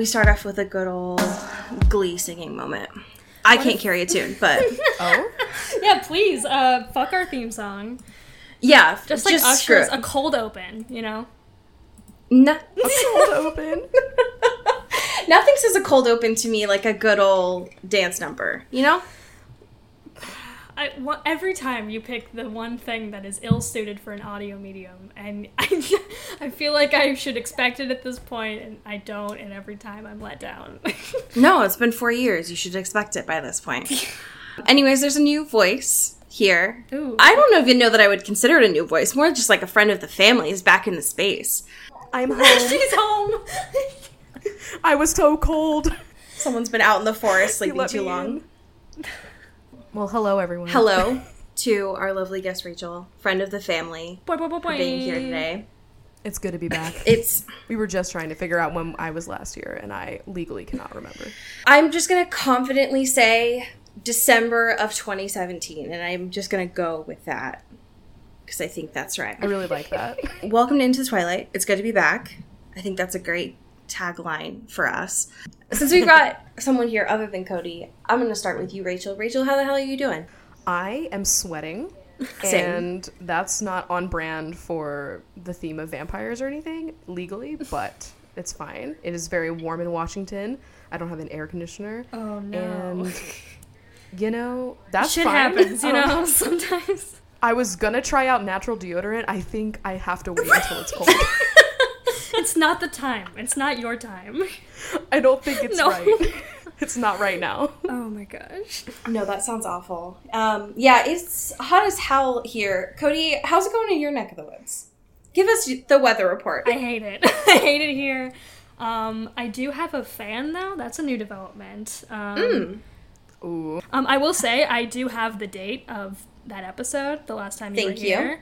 We start off with a good old glee singing moment? I can't carry a tune, but Oh? Yeah, please. Uh, fuck our theme song. yeah, Just like screw Usher's, it. a cold open. You know. No- a Cold open. nothing says a cold open to me like a good old dance number. You know? I, wa- every time you pick the one thing that is ill suited for an audio medium, and I, I feel like I should expect it at this point, and I don't, and every time I'm let down. No, it's been four years. You should expect it by this point. Anyways, there's a new voice here. Ooh. I don't even know that I would consider it a new voice. More just like a friend of the family is back in the space. I'm home. She's home. I was so cold. Someone's been out in the forest sleeping too long. in. Well, hello everyone. Hello to our lovely guest Rachel, friend of the family, boy, boy, boy, boy. for being here today. It's good to be back. It's We were just trying to figure out when I was last year, and I legally cannot remember. I'm just gonna confidently say December of 2017, and I'm just gonna go with that because I think that's right. I really like that. Welcome to Into the Twilight. It's good to be back. I think that's a great tagline for us. Since we've got someone here other than Cody, I'm gonna start with you, Rachel. Rachel, how the hell are you doing? I am sweating, and that's not on brand for the theme of vampires or anything legally, but it's fine. It is very warm in Washington. I don't have an air conditioner, Oh no. and you know that's Shit fine. happens, you know, sometimes. I was gonna try out natural deodorant. I think I have to wait until it's cold. It's not the time. It's not your time. I don't think it's No. right. It's not right now. Oh my gosh. No, that sounds awful. Um, yeah, it's hot as hell here. Cody, how's it going in your neck of the woods? Give us the weather report. I hate it. I hate it here. Um, I do have a fan though. That's a new development. Um, Mm. Ooh. um, I will say I do have the date of that episode. The last time you Thank were you.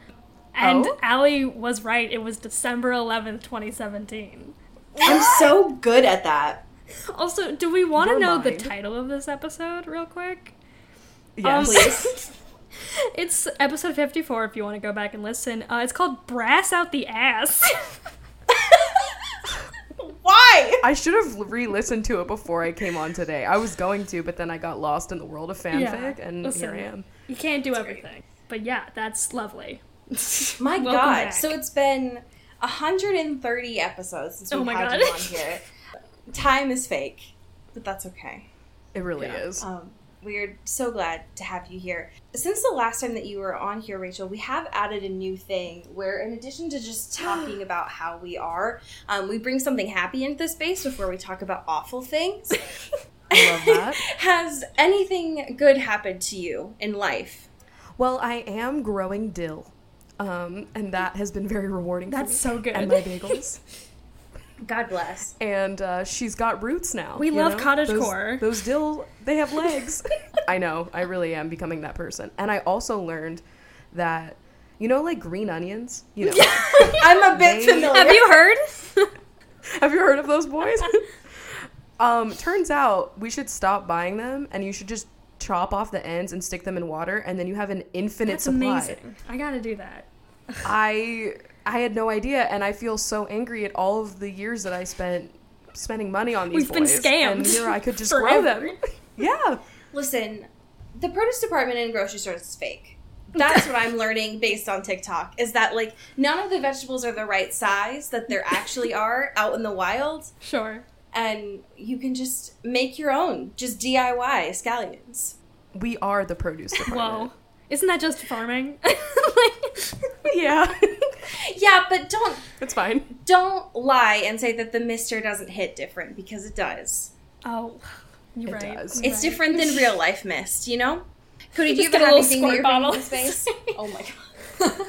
Here. And Oh? Allie was right. It was December 11th, 2017. I'm so good at that. Also, do we want to Your know the title of this episode real quick? Yes. Please. It's episode 54 if you want to go back and listen. Uh, it's called Brass Out the Ass. Why? I should have re-listened to it before I came on today. I was going to, but then I got lost in the world of fanfic, and listen, here I am. You can't do everything. But yeah, that's lovely. My Welcome God. back. So it's been 130 episodes since Oh we've my had God. you on here. Time is fake, but that's okay. It really is. Um, we're so glad to have you here. Since the last time that you were on here, Rachel, we have added a new thing where, in addition to just talking about how we are, um, we bring something happy into the space before we talk about awful things. I love that. Has anything good happened to you in life? Well, I am growing dill, um, and that has been very rewarding. for That's me. so good. And my bagels. God bless. and uh, she's got roots now. We love know? cottagecore. Those, those dill, they have legs. I know. I really am becoming that person. And I also learned that, you know, like green onions. You know, I'm a bit They- familiar. Have you heard? have you heard of those boys? um, turns out we should stop buying them, and you should just chop off the ends and stick them in water, and then you have an infinite That's supply. amazing. I gotta do that. I I had no idea, and I feel so angry at all of the years that I spent spending money on these We've been scammed and here I could just grow them. Yeah, Listen, the produce department in grocery stores is fake. That's what I'm learning based on TikTok is that like none of the vegetables are the right size that there actually are out in the wild Sure. and you can just make your own, just DIY scallions. We are the produce department. Whoa. Isn't that just farming? Yeah, Yeah, but don't it's fine. don't lie and say that the mister doesn't hit different because it does. oh, you're It right. does. It's Right. different than real life mist, you know? Cody, do you Just have get a a little happy that squirt you're bringing bottle. to space? Oh my god.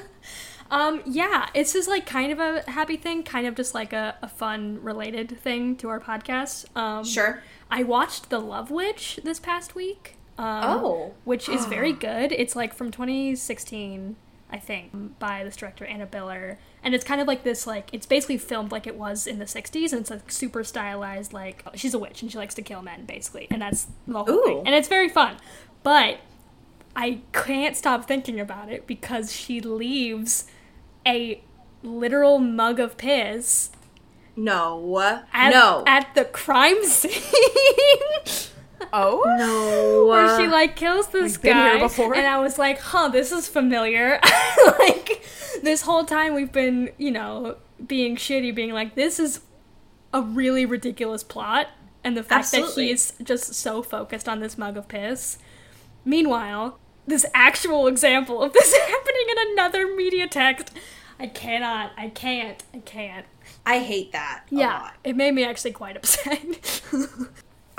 Um, yeah, it's just like kind of a happy thing, kind of just like a, a fun related thing to our podcast. Um, Sure. I watched The Love Witch this past week. Um, Oh. which is very good. It's like from 2016, I think, by this director Anna Biller, and it's kind of like this like it's basically filmed like it was in the 60s, and it's like super stylized. Like she's a witch and she likes to kill men, basically, and that's the whole Ooh. thing, and it's very fun. But I can't stop thinking about it because she leaves a literal mug of piss No. at, no. at the crime scene. Oh, no. where she like kills this been guy, and I was like, "Huh, this is familiar." like this whole time we've been, you know, being shitty, being like, "This is a really ridiculous plot," and the fact that he's just so focused on this mug of piss. Meanwhile, this actual example of this happening in another media text, I cannot, I can't, I can't. I hate that. a Yeah, lot. it made me actually quite upset.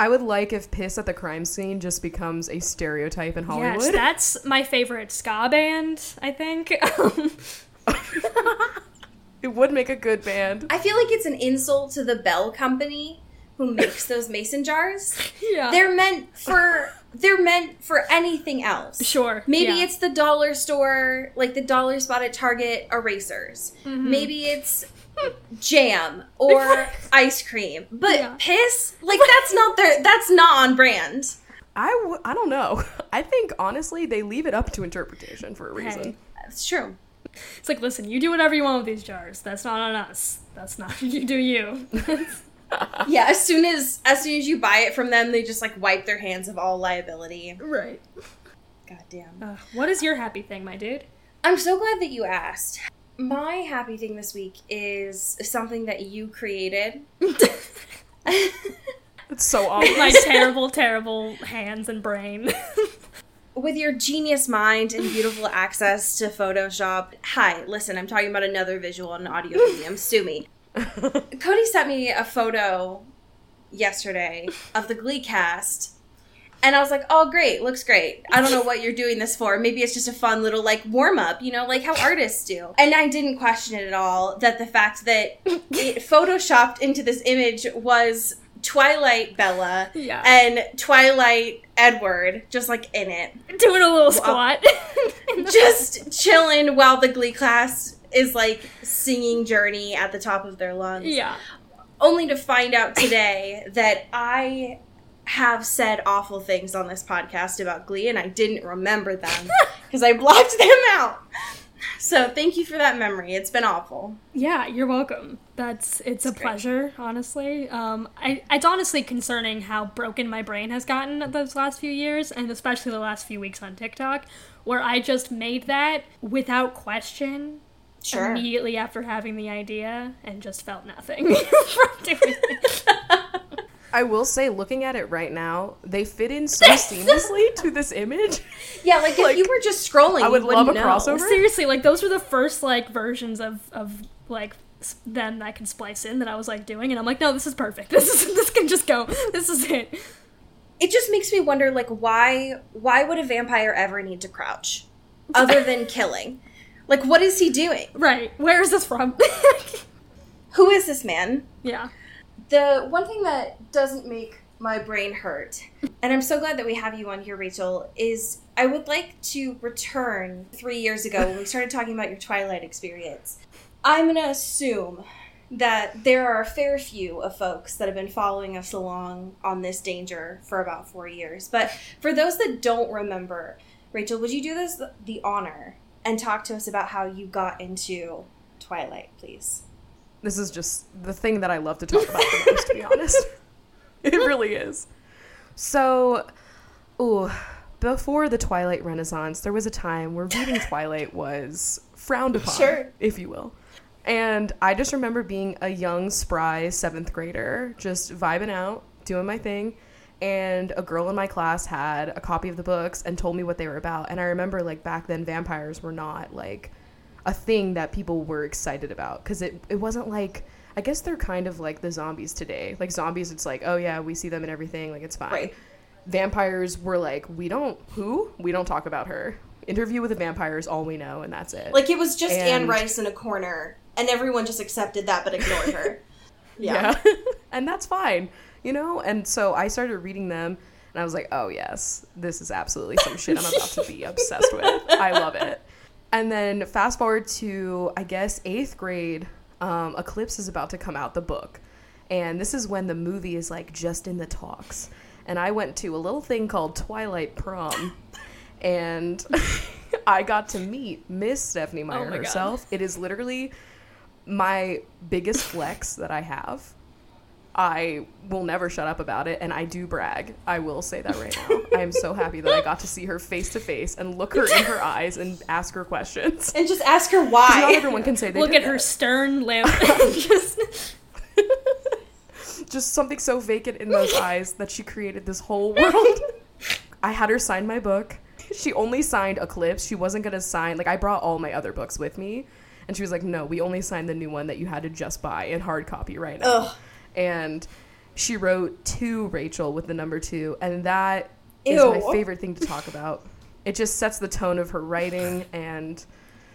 I would like if piss at the crime scene just becomes a stereotype in Hollywood. Yes, that's my favorite ska band, I think. it would make a good band. I feel like it's an insult to the Ball Company who makes those mason jars. yeah. They're meant for they're meant for anything else. sure. Maybe yeah. it's the dollar store, like the dollar spot at Target erasers. Mm-hmm. Maybe it's jam or ice cream. But Yeah. piss, like that's not their that's not on brand. I, w- I don't know. I think honestly they leave it up to interpretation for a reason. Hey. That's true. It's like, listen, you do whatever you want with these jars. That's not on us. That's not you do you. Yeah, as soon as as soon as you buy it from them, they just like wipe their hands of all liability. right. God damn. Uh, what is your happy thing, my dude? I'm so glad that you asked. My happy thing this week is something that you created. It's so obvious. My terrible, terrible hands and brain. With your genius mind and beautiful access to Photoshop. Hi, listen, I'm talking about another visual and audio medium. Sue me. Cody sent me a photo yesterday of the Glee cast. And I was like, oh, great, looks great. I don't know what you're doing this for. Maybe it's just a fun little, like, warm up, you know, like how artists do. And I didn't question it at all that the fact that it photoshopped into this image was Twilight Bella Yeah. and Twilight Edward, just like in it. Doing a little squat. Just chilling while the Glee class is like singing Journey at the top of their lungs yeah. only to find out today that I have said awful things on this podcast about Glee and I didn't remember them because I blocked them out. So thank you for that memory. It's been awful. Yeah, you're welcome. That's it's a great. pleasure, honestly. Um, I it's honestly concerning how broken my brain has gotten those last few years, and especially the last few weeks on TikTok, where I just made that without question Sure. immediately after having the idea and just felt nothing from doing it. I will say, looking at it right now, they fit in so seamlessly to this image. Yeah, like if Like, you were just scrolling, I would love a know. crossover. Seriously, like those were the first like versions of of like s- them that I can splice in that I was like doing, and I'm like, no, this is perfect. This is this can just go. This is it. It just makes me wonder, like, why why would a vampire ever need to crouch, other than killing? Like, what is he doing? Right. Where is this from? Who is this man? yeah. The one thing that doesn't make my brain hurt, and I'm so glad that we have you on here, Rachel, is I would like to return three years ago when we started talking about your Twilight experience. I'm going to assume that there are a fair few of folks that have been following us along on this danger for about four years. But for those that don't remember, Rachel, would you do this the honor and talk to us about how you got into Twilight, please? This is just the thing that I love to talk about the most, to be honest. It really is. So, ooh, before the Twilight Renaissance, there was a time where reading Twilight was frowned upon, Sure. if you will. And I just remember being a young, spry seventh grader, just vibing out, doing my thing. And a girl in my class had a copy of the books and told me what they were about. And I remember, like, back then, vampires were not, like, a thing that people were excited about because it, it wasn't like i guess they're kind of like the zombies today like zombies it's like oh yeah we see them and everything like it's fine Right. vampires were like we don't who we don't talk about her Interview with a Vampire is all we know, and that's it. Like it was just Anne Rice in a corner, and everyone just accepted that but ignored her. Yeah. yeah. and that's fine, you know? And so I started reading them, and I was like, oh, yes, this is absolutely some shit I'm about to be obsessed with. I love it. And then fast forward to, I guess, eighth grade, um, Eclipse is about to come out, the book. And this is when the movie is like just in the talks. And I went to a little thing called Twilight Prom. And I got to meet Miss Stephenie Meyer my God. herself. It is literally my biggest flex that I have. I will never shut up about it, and I do brag. I will say that right now. I am so happy that I got to see her face to face and look her in her eyes and ask her questions. And just ask her why. Not everyone can say they Look at her that. stern lamp. Just- Just something so vacant in those eyes that she created this whole world. I had her sign my book. She only signed Eclipse. She wasn't gonna sign like I brought all my other books with me, and she was like, "No, we only signed the new one that you had to just buy in hard copy right now." Ugh. And she wrote to Rachel with the number two, and that is my favorite thing to talk about. It just sets the tone of her writing and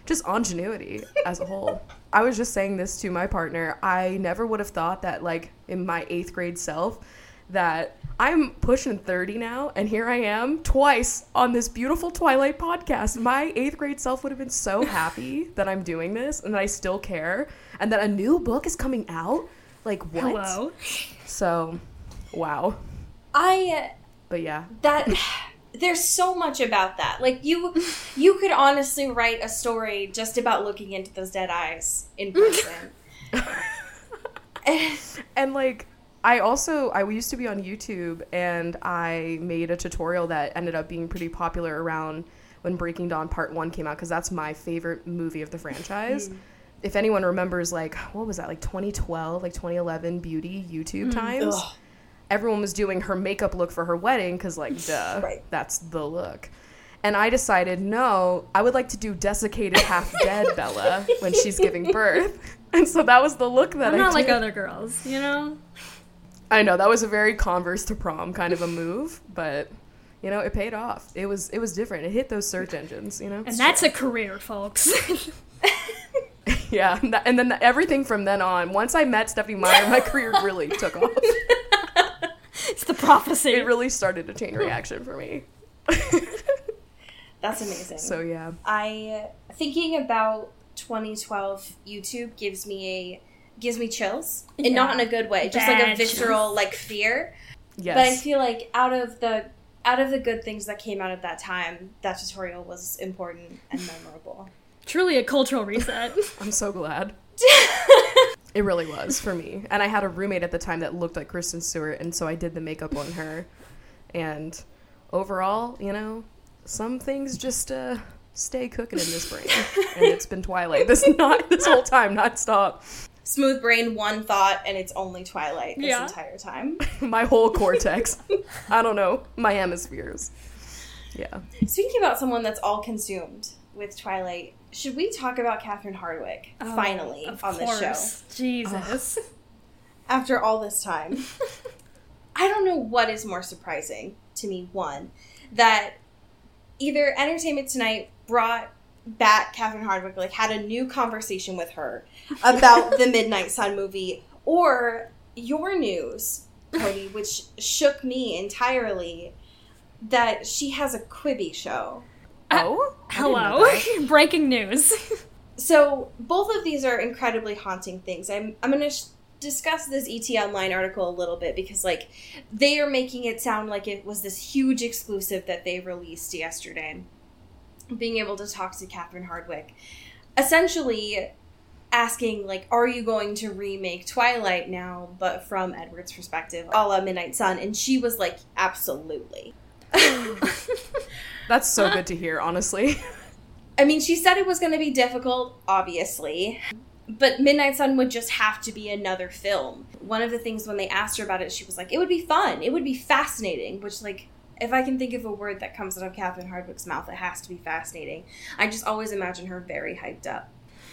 just ingenuity as a whole. I was just saying this to my partner. I never would have thought that, like, in my eighth grade self, that I'm pushing 30 now, and here I am twice on this beautiful Twilight podcast. My eighth grade self would have been so happy that I'm doing this and that I still care, and that a new book is coming out. Like, what? Hello. So, wow. I uh, But yeah, that there's so much about that. Like you you could honestly write a story just about looking into those dead eyes in person. and like I also I used to be on YouTube and I made a tutorial that ended up being pretty popular around when Breaking Dawn Part 1 came out cuz that's my favorite movie of the franchise. Hmm. If anyone remembers like what was that like 2012 like 2011 beauty YouTube mm. times Ugh. everyone was doing her makeup look for her wedding cuz like duh Right. that's the look. And I decided, no, I would like to do desiccated half dead Bella when she's giving birth. And so that was the look that I'm I not like other girls, you know? I know that was a very Converse to prom kind of a move, but you know it paid off. It was it was different. It hit those search engines, you know. And that's a career, folks. yeah, and, then everything from then on. Once I met Stephenie Meyer, my career really took off. it's the prophecy. It really started a chain reaction for me. That's amazing. So yeah, I thinking about 2012 YouTube gives me a gives me chills, and not in a good way, just like a visceral like fear. yes, But I feel like out of the out of the good things that came out at that time, that tutorial was important and memorable. Truly a cultural reset. I'm so glad. it really was for me. And I had a roommate at the time that looked like Kristen Stewart, and so I did the makeup on her. And overall, you know, some things just uh, stay cooking in this brain, and it's been Twilight this not this whole time, not stop. Smooth brain, one thought, and it's only Twilight this Yeah. entire time. My whole cortex. I don't know my hemispheres. Yeah. Speaking about someone that's all consumed with Twilight, should we talk about Catherine Hardwicke oh, finally Oh, of on this show? course. Jesus. after all this time. I don't know what is more surprising to me. One, that either Entertainment Tonight brought back Catherine Hardwicke, like had a new conversation with her about the Midnight Sun movie, or your news, Cody, which shook me entirely, that she has a Quibi show. Uh, oh. I Hello. Breaking news. So both of these are incredibly haunting things. I'm I'm gonna sh- discuss this ET Online article a little bit because like they are making it sound like it was this huge exclusive that they released yesterday. Being able to talk to Catherine Hardwicke, essentially asking like, "Are you going to remake Twilight now, but from Edward's perspective, a la Midnight Sun?" And she was like, "Absolutely." That's so good to hear, honestly. I mean, she said it was going to be difficult, obviously, but Midnight Sun would just have to be another film. One of the things when they asked her about it, she was like, it would be fun. It would be fascinating, which, like, if I can think of a word that comes out of Catherine Hardwicke's mouth, it has to be fascinating. I just always imagine her very hyped up.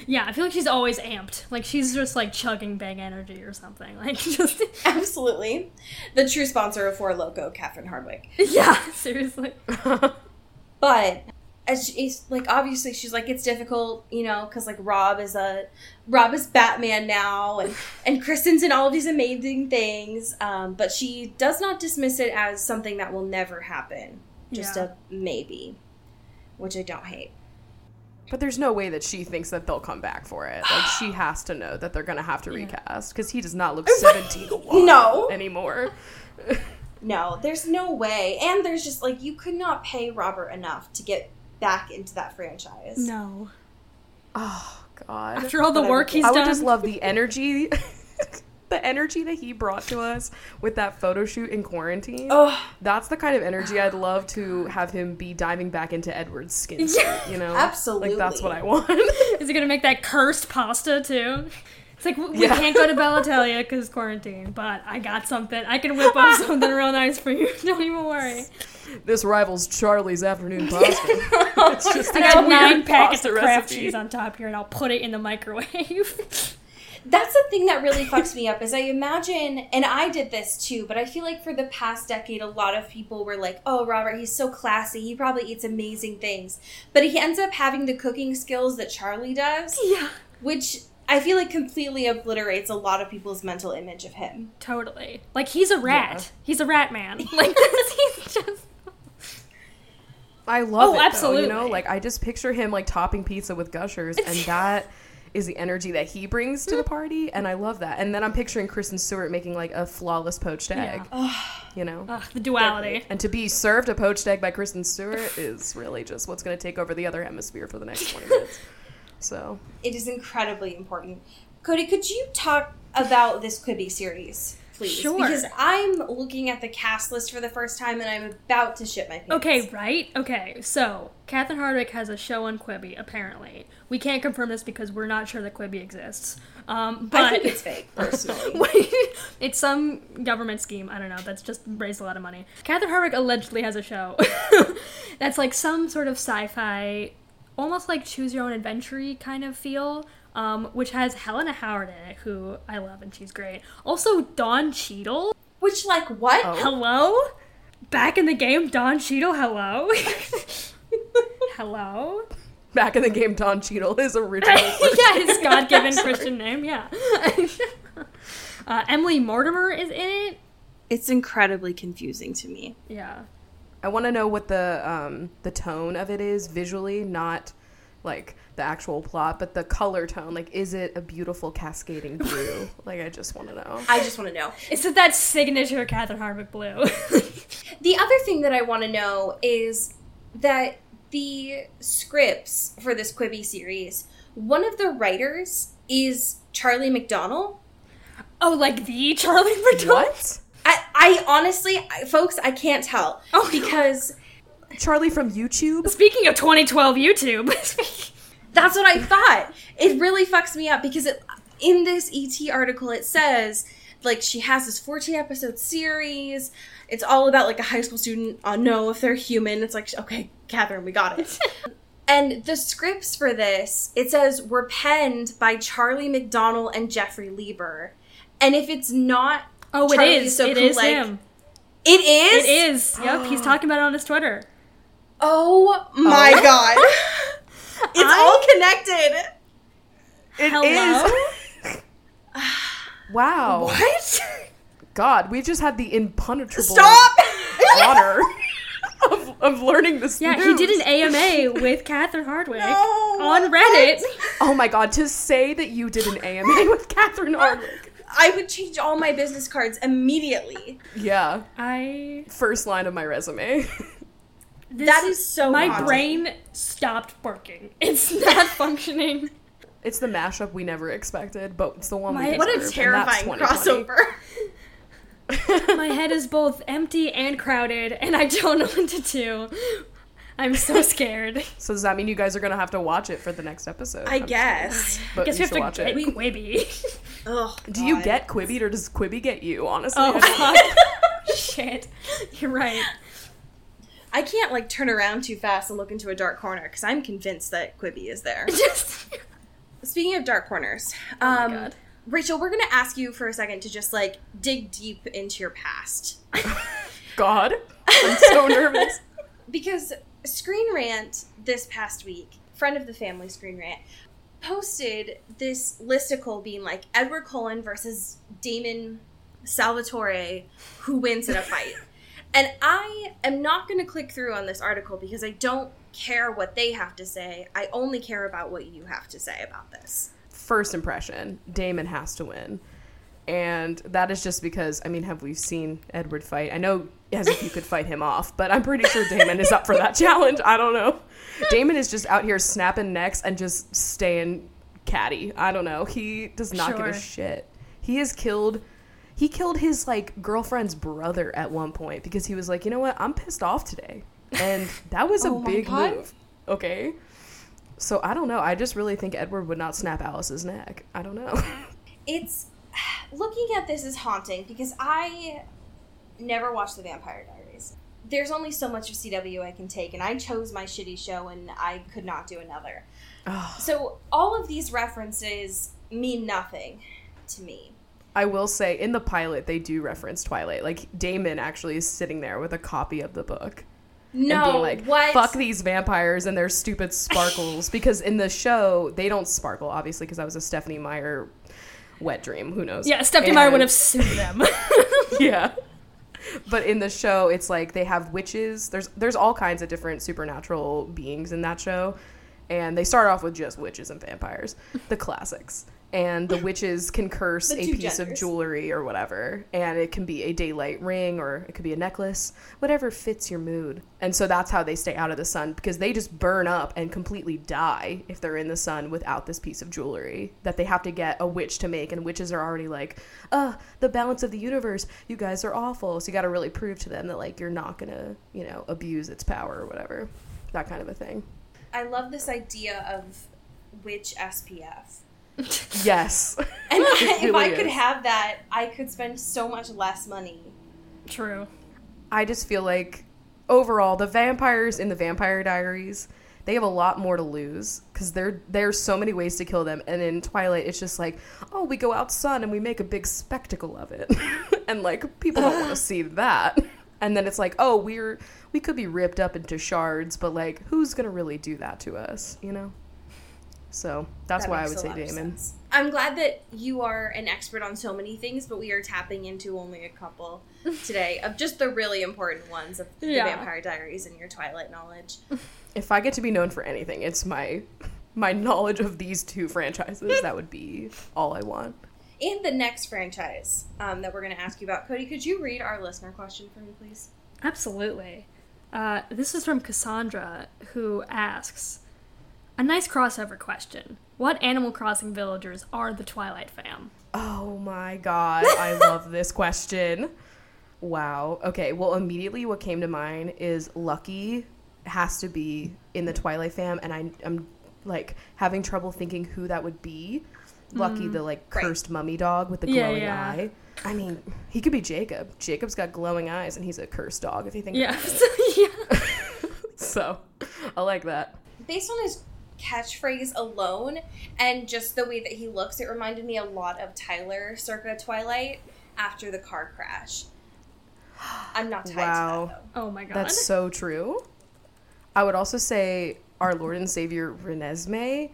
yeah, I feel like she's always amped. Like she's just like chugging bang energy or something. Like just Absolutely. The true sponsor of Four Loco, Catherine Hardwicke. Yeah, seriously. But as she's like obviously she's like it's difficult you know because like rob is a rob is batman now and and kristen's in all these amazing things um, but she does not dismiss it as something that will never happen just Yeah. a maybe which i don't hate But there's no way that she thinks that they'll come back for it. Like she has to know that they're gonna have to recast because he does not look 17 No. anymore. no there's no way and there's just like you could not pay robert enough to get back into that franchise No. Oh God. After all the But I work would- he's I would done. just love the energy, the energy that he brought to us with that photo shoot in quarantine. oh That's the kind of energy I'd love to have him be diving back into Edward's skin suit. You know, Absolutely. Like that's what I want. Is he gonna make that cursed pasta too? It's like we we Yeah. can't go to Bella Italia because quarantine, but I got something. I can whip up something real nice for you. Don't even worry. this rivals Charlie's afternoon pasta. it's just I a got nine packets of Kraft recipe. cheese on top here, and I'll put it in the microwave. That's the thing that really fucks me up is I imagine, and I did this too, but I feel like for the past decade, a lot of people were like, "Oh, Robert, he's so classy. He probably eats amazing things," but he ends up having the cooking skills that Charlie does, yeah, which I feel like completely obliterates a lot of people's mental image of him. totally. Like he's a rat. Yeah. He's a rat man. Like he's just. I love Oh, it. Though, absolutely. you know, like I just picture him like topping pizza with gushers, and that is the energy that he brings to the mm-hmm. party, and I love that. And then I'm picturing Kristen Stewart making like a flawless poached egg. You know. Ugh, the duality. And to be served a poached egg by Kristen Stewart is really just what's going to take over the other hemisphere for the next 20 minutes. So, It is incredibly important. Cody, could you talk about this Quibi series, please? Sure. Because I'm looking at the cast list for the first time, and I'm about to shit my pants. Okay, right? Okay, so Catherine Hardwicke has a show on Quibi, apparently. We can't confirm this because we're not sure that Quibi exists. Um, but I think it's fake, personally. it's some government scheme. I don't know. That's just raised a lot of money. Catherine Hardwicke allegedly has a show that's like some sort of sci-fi, almost like choose your own adventure kind of feel. Um, which has Helena Howard in it, who I love and she's great. Also, Don Cheadle. Which, like, what? Oh. Hello? Back in the game, Don Cheadle, hello? hello? back in the game, Don Cheadle is original. yeah, his God given Christian name, yeah. uh, Emily Mortimer is in it. It's incredibly confusing to me. Yeah. I want to know what the um, the tone of it is visually, not like the actual plot, but the color tone. Like, is it a beautiful cascading blue? like, I just want to know. I just want to know. Is it that signature Catherine Hardwicke blue? The other thing that I want to know is that the scripts for this Quibi series, one of the writers is Charlie McDonnell. oh, like the Charlie McDonald? What? I, I honestly, I- folks, I can't tell Oh, because Charlie from YouTube? Speaking of 2012 YouTube, that's what I thought. It really fucks me up because it, in this ET article it says like she has this 14 episode series. It's all about like a high school student uh, know if they're human. It's like okay, Catherine, we got it. and the scripts for this it says were penned by Charlie McDonnell and Jeffrey Lieber. And if it's not, oh, it Charlie is. so it is like- him. it is. It is. Yep, he's talking about it on his Twitter. Oh, oh my Oh. god! It's I- all connected. It Hello? is. wow. What? God, we just had the impenetrable Stop! honor of, of learning this Yeah, news. he did an AMA with Catherine Hardwicke No, on Reddit. Oh my god, to say that you did an AMA with Catherine Hardwicke. I would change all my business cards immediately. Yeah. I First line of my resume. this, That is so my haunting. brain stopped working. It's not functioning. It's the mashup we never expected, but it's the one My- we What a deserve, and that's terrifying crossover. My head is both empty and crowded, and I don't know what to do. I'm so scared. So does that mean you guys are gonna have to watch it for the next episode? I I'm guess. kidding. But Guess you we still have watch to get it. Quibi. Ugh, Do you get Quibied or does Quibi get you? Honestly, Oh I! Shit, you're right. I can't like turn around too fast and look into a dark corner because I'm convinced that Quibi is there. Just Speaking of dark corners, oh um, my god. Rachel, we're gonna ask you for a second to just like dig deep into your past God, I'm so nervous. because Screen Rant this past week, friend of the family Screen Rant, posted this listicle being like Edward Cullen versus Damon Salvatore, who wins in a fight. and I am not going to click through on this article because I don't care what they have to say. I only care about what you have to say about this. First impression, Damon has to win. And that is just because, I mean, have we seen Edward fight? I know as if you could fight him off, but I'm pretty sure Damon is up for that challenge. I don't know. Damon is just out here snapping necks and just staying catty. I don't know. He does not give a shit. He has killed he killed his like girlfriend's brother at one point because he was like, "You know what? I'm pissed off today." And that was a Oh my big God. move. Okay? So I don't know. I just really think Edward would not snap Alice's neck. I don't know. It's looking at this is haunting because I never watched The Vampire Diaries. There's only so much of CW I can take, and I chose my shitty show, and I could not do another. Ugh. So all of these references mean nothing to me. I will say in the pilot they do reference Twilight. Like Damon actually is sitting there with a copy of the book. No, and being like, what? "Fuck these vampires and their stupid sparkles." because in the show they don't sparkle, obviously, because that was a Stephenie Meyer wet dream. Who knows? Yeah, Stephenie Meyer would And- have sued them. yeah. But in the show, it's like they have witches. There's there's all kinds of different supernatural beings in that show, and they start off with just witches and vampires, the classics. And the witches can curse a piece of jewelry or whatever, and it can be a daylight ring or it could be a necklace, whatever fits your mood. And so that's how they stay out of the sun because they just burn up and completely die if they're in the sun without this piece of jewelry that they have to get a witch to make. And witches are already like, uh, the balance of the universe, you guys are awful. So you got to really prove to them that like you're not gonna, you know, abuse its power or whatever, that kind of a thing. I love this idea of witch SPF. Yes, And It if I could is. have that, I could spend so much less money. True. I just feel like overall the vampires in the Vampire Diaries they have a lot more to lose because there there's so many ways to kill them and in twilight it's just like oh we go out sun and we make a big spectacle of it and like people don't want to see that and then it's like oh we're we could be ripped up into shards but like who's gonna really do that to us you know so that's That why i would say lot damon sense. I'm glad that you are an expert on so many things, but we are tapping into only a couple today of just the really important ones of the Yeah. Vampire Diaries and your Twilight knowledge. if i get to be known for anything it's my my knowledge of these two franchises that would be all i want And the next franchise um, that we're going to ask you about, Cody, could you read our listener question for me, please? Absolutely. Uh, this is from Cassandra, who asks A nice crossover question. What Animal Crossing villagers are the Twilight fam? Oh my god, I love this question. Wow. Okay, well, immediately what came to mind is Lucky has to be in the Twilight fam, and I, I'm like having trouble thinking who that would be. Lucky, mm-hmm. the like Right. cursed mummy dog with the Yeah, glowing yeah. eye. I mean, he could be Jacob. Jacob's got glowing eyes, and he's a cursed dog. If you think, Yeah. about it. yeah. So, I like that. Based on his catchphrase alone and just the way that he looks, it reminded me a lot of Tyler circa Twilight after the car crash. I'm not tied Wow. to that, though. Oh my god. That's so true. I would also say our Lord and Savior Renesmee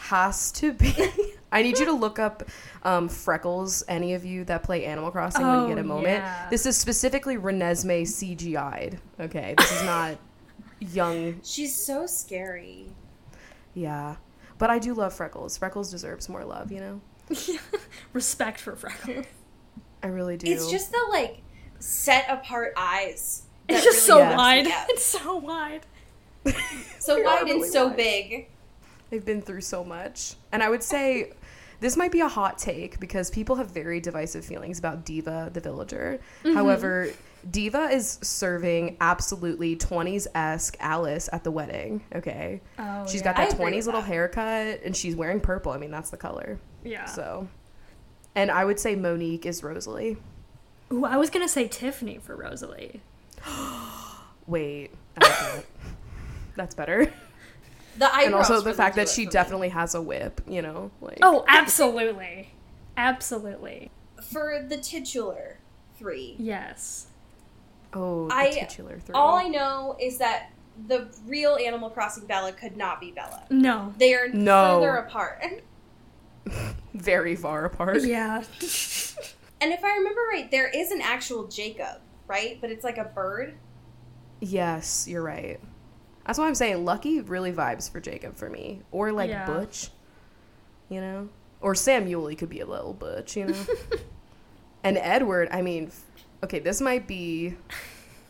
has to be. I need you to look up um, Freckles, any of you that play Animal Crossing when you get Oh, a moment. yeah. This is specifically Renesmee CGI'd. Okay, this is not young. She's so scary. Yeah. But I do love Freckles. Freckles deserves more love, you know? Respect for Freckles. I really do. It's just the like set apart eyes. It's just really so Yes. wide. Yeah. It's so wide. so They are wide and really so wide. big. They've been through so much. And I would say this might be a hot take because people have very divisive feelings about Diva the Villager. Mm-hmm. However, Diva is serving absolutely 20s esque Alice at the wedding. Okay. Oh, She's yeah. got that agree 20s little that. haircut and she's wearing purple. I mean, that's the color. Yeah. So. And I would say Monique is Rosalie. Ooh, I was gonna say Tiffany for Rosalie. Wait. Like. That's better. The And also the fact do that she for me. definitely has a whip, you know? Like Oh, absolutely. Absolutely. for the titular three. Yes. Oh, the I- titular three. All I know is that the real Animal Crossing Bella could not be Bella. No. They are No. further apart. Very far apart. Yeah. And if I remember right, there is an actual Jacob, right? But it's like a bird. Yes, you're right. That's why I'm saying Lucky really vibes for Jacob for me. Or like Yeah. Butch. You know? Or Samuel, he could be a little Butch, you know? and Edward, I mean, f- okay, this might be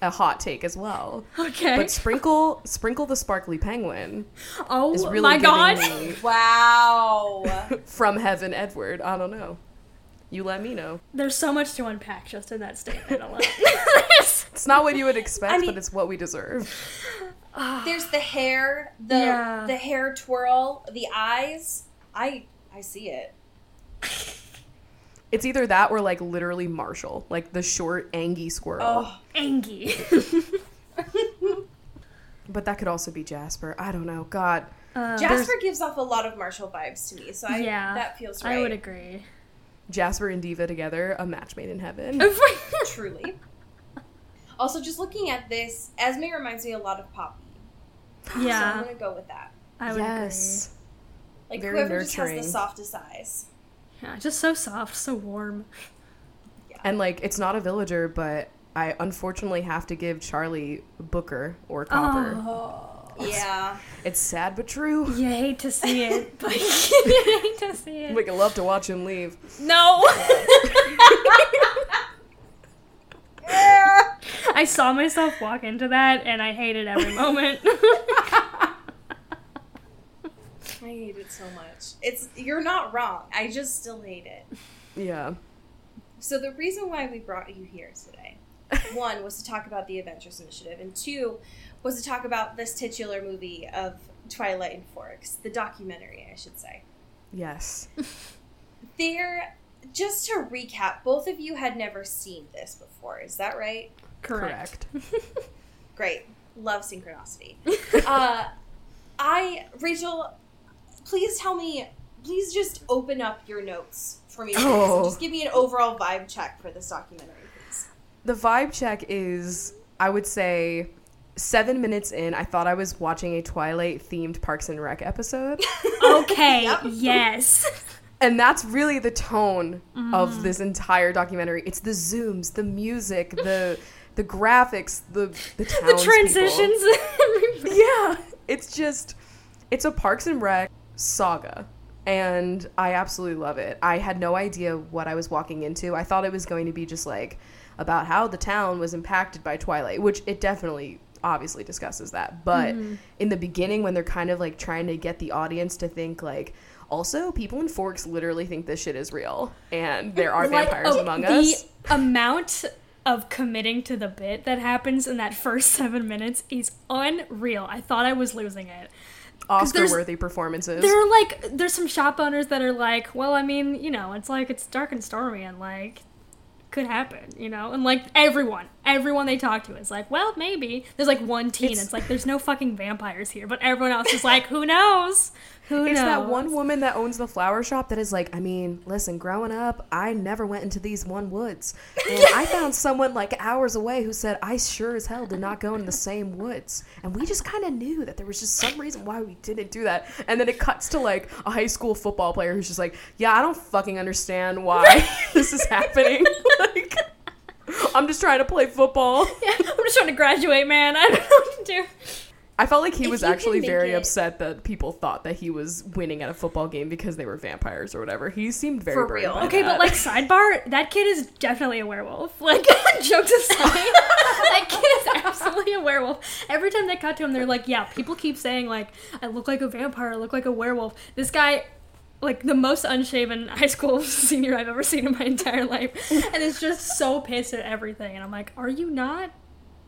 a hot take as well. Okay. But sprinkle sprinkle the sparkly penguin oh is really my god. me Wow. from heaven Edward. I don't know. You let me know. There's so much to unpack just in that statement alone. It's not what you would expect, I mean- but it's what we deserve. There's the hair, the Yeah. the hair twirl, the eyes. I I see it. It's either that or like literally Marshall, like the short, Angie squirrel. Oh, Angie. But that could also be Jasper. I don't know. God. Uh, Jasper gives off a lot of Marshall vibes to me, so I yeah. that feels right. I would agree. Jasper and Diva together, a match made in heaven. Truly. Also, just looking at this, Esme reminds me a lot of Poppy. Yeah. So I'm gonna go with that. I would yes. Like Very whoever just has the softest eyes. Agree. Yeah, just so soft, so warm. And like, it's not a villager, but I unfortunately have to give Charlie Booker or Copper. Oh. Yeah. It's sad but true. You hate to see it, but you hate to see it. Like, I love to watch him leave. No. I saw myself walk into that, and I hated every moment. I hate it so much. It's you're not wrong. I just still hate it. Yeah. So the reason why we brought you here today, one was to talk about the Adventures Initiative, and two was to talk about this titular movie of Twilight and Forks, the documentary, I should say. Yes. There, just to recap, both of you had never seen this before. Is that right? Correct. Great. Love synchronicity. uh, I, Rachel, please tell me, please just open up your notes for me. please, Oh. Just give me an overall vibe check for this documentary, please. The vibe check is, I would say, seven minutes in, I thought I was watching a Twilight themed Parks and Rec episode. okay, Yep. yes. and that's really the tone of mm. this entire documentary. It's the zooms, the music, the the graphics, the the, The transitions. Yeah, it's just it's a Parks and Rec saga. And I absolutely love it. I had no idea what I was walking into. I thought it was going to be just like about how the town was impacted by Twilight, which it definitely obviously discusses that. But mm-hmm. in the beginning when they're kind of like trying to get the audience to think like also people in Forks literally think this shit is real and there are Like, vampires oh, among the us. The amount of committing to the bit that happens in that first seven minutes is unreal. I thought I was losing it. Oscar there's- worthy performances. There are like, there's some shop owners that are like, well, I mean, you know, it's like it's dark and stormy and like could happen, you know, and like everyone, everyone they talk to is like, well, maybe. There's like one teen. It's, It's- like there's no fucking vampires here, but everyone else is like, who knows? Who It's knows? that one woman that owns the flower shop that is like, I mean, listen, growing up, I never went into these one woods. And I found someone like hours away who said, I sure as hell did not go in the same woods. And we just kind of knew that there was just some reason why we didn't do that. And then it cuts to like a high school football player who's just like, yeah, I don't fucking understand why this is happening. like, I'm just trying to play football. Yeah, I'm just trying to graduate, man. I don't know what to do. I felt like he If was actually very it- upset that people thought that he was winning at a football game because they were vampires or whatever. He seemed very For real. by Okay, that. but like sidebar, that kid is definitely a werewolf. Like jokes aside, that kid is absolutely a werewolf. Every time they cut to him, they're like, "Yeah, people keep saying like I look like a vampire, I look like a werewolf." This guy. Like the most unshaven high school senior I've ever seen in my entire life, and is just so pissed at everything. And I'm like, "Are you not?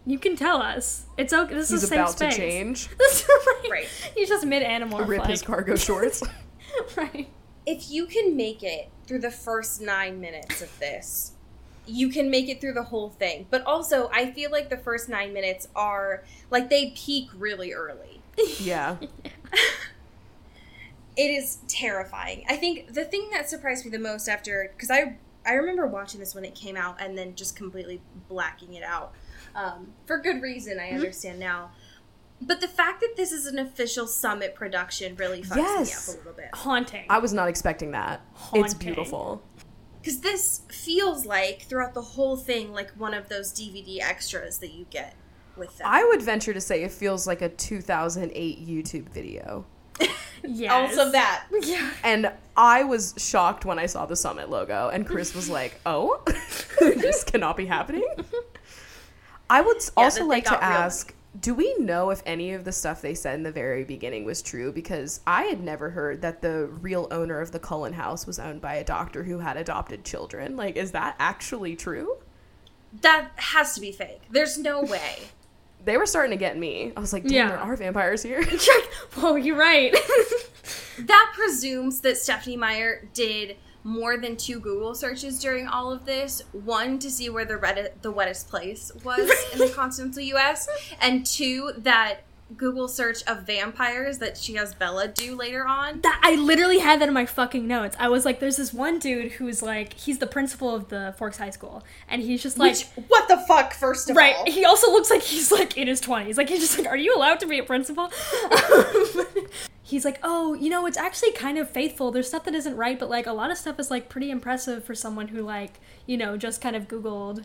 You can tell us. It's okay. This he's is a safe about space. to change, That's right. Right. He's just mid animal. rip his cargo shorts. right. If you can make it through the first nine minutes of this, you can make it through the whole thing. But also, I feel like the first nine minutes are like they peak really early. yeah, It is terrifying. I think the thing that surprised me the most after because I I remember watching this when it came out and then just completely blacking it out um, for good reason. I understand now. But the fact that this is an official summit production really fucks Yes. me up a little bit. Haunting. I was not expecting that. Haunting. It's beautiful. Because this feels like, throughout the whole thing, like one of those DVD extras that you get with them. I would venture to say it feels like a 2008 YouTube video. yes. also that. Yeah. And I was shocked when I saw the Summit logo, and Chris was like, "Oh, this cannot be happening." I would Yeah, also like to real. ask: Do we know if any of the stuff they said in the very beginning was true? Because I had never heard that the real owner of the Cullen House was owned by a doctor who had adopted children. Like, is that actually true? That has to be fake. There's no way. They were starting to get me. I was like, "Damn, Yeah. there are vampires here." Whoa, you're right. that presumes that Stephenie Meyer did more than two Google searches during all of this. One to see where the Reddit, the wettest place was in the continental U.S., and two that Google search of vampires that she has Bella do later on. that I literally had that in my fucking notes. I was like, there's this one dude who's like, he's the principal of the Forks High School, and he's just like. Which what the fuck? First of Right. all, He also looks like he's like in his twenties. Like he's just like, are you allowed to be a principal? he's like, oh, you know, it's actually kind of faithful. There's stuff that isn't right, but like a lot of stuff is like pretty impressive for someone who like, you know, just kind of Googled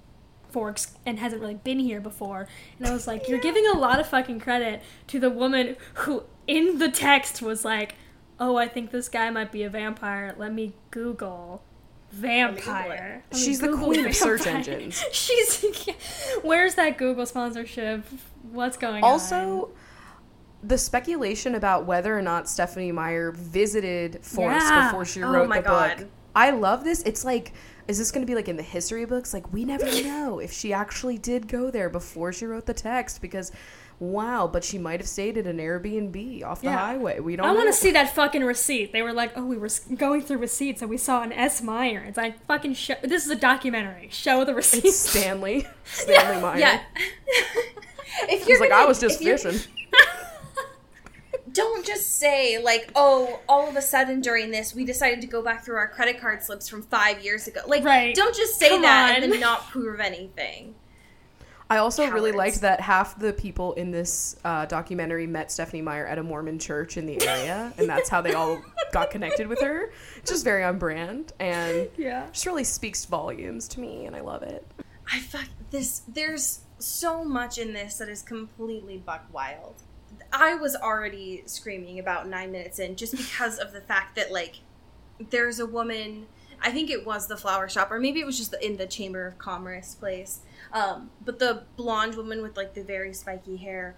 forks and hasn't really been here before. And I was like, you're giving a lot of fucking credit to the woman who in the text was like, oh, I think this guy might be a vampire. Let me Google. Vampire. She's the Google queen of search engines. She's where's that Google sponsorship? What's going on? Also, the speculation about whether or not Stephenie Meyer visited Forks Yeah. before she Oh wrote my the God. book. I love this. It's like, is this going to be like in the history books? Like, we never know if she actually did go there before she wrote the text because, wow, but she might have stayed at an Airbnb off the Yeah. highway. We don't I want to see that fucking receipt. They were like, "Oh, we were going through receipts and we saw an S Meyer." It's like fucking show. This is a documentary. Show the It's receipts. Stanley. Stanley Meyer. yeah. if you're like, gonna- I was just fishing. Don't just say like oh all of a sudden during this we decided to go back through our credit card slips from five years ago like Right. don't just say Come that and then not prove anything I also really liked that half the people in this uh, documentary met Stephenie Meyer at a Mormon church in the area, and that's how they all got connected with her. Just very on brand, and yeah. just really speaks volumes to me, and I love it. i fuck this there's so much in this that is completely buck wild i was already screaming about nine minutes in just because of the fact that like there's a woman i think it was the flower shop or maybe it was just the, in the chamber of commerce place um, but the blonde woman with like the very spiky hair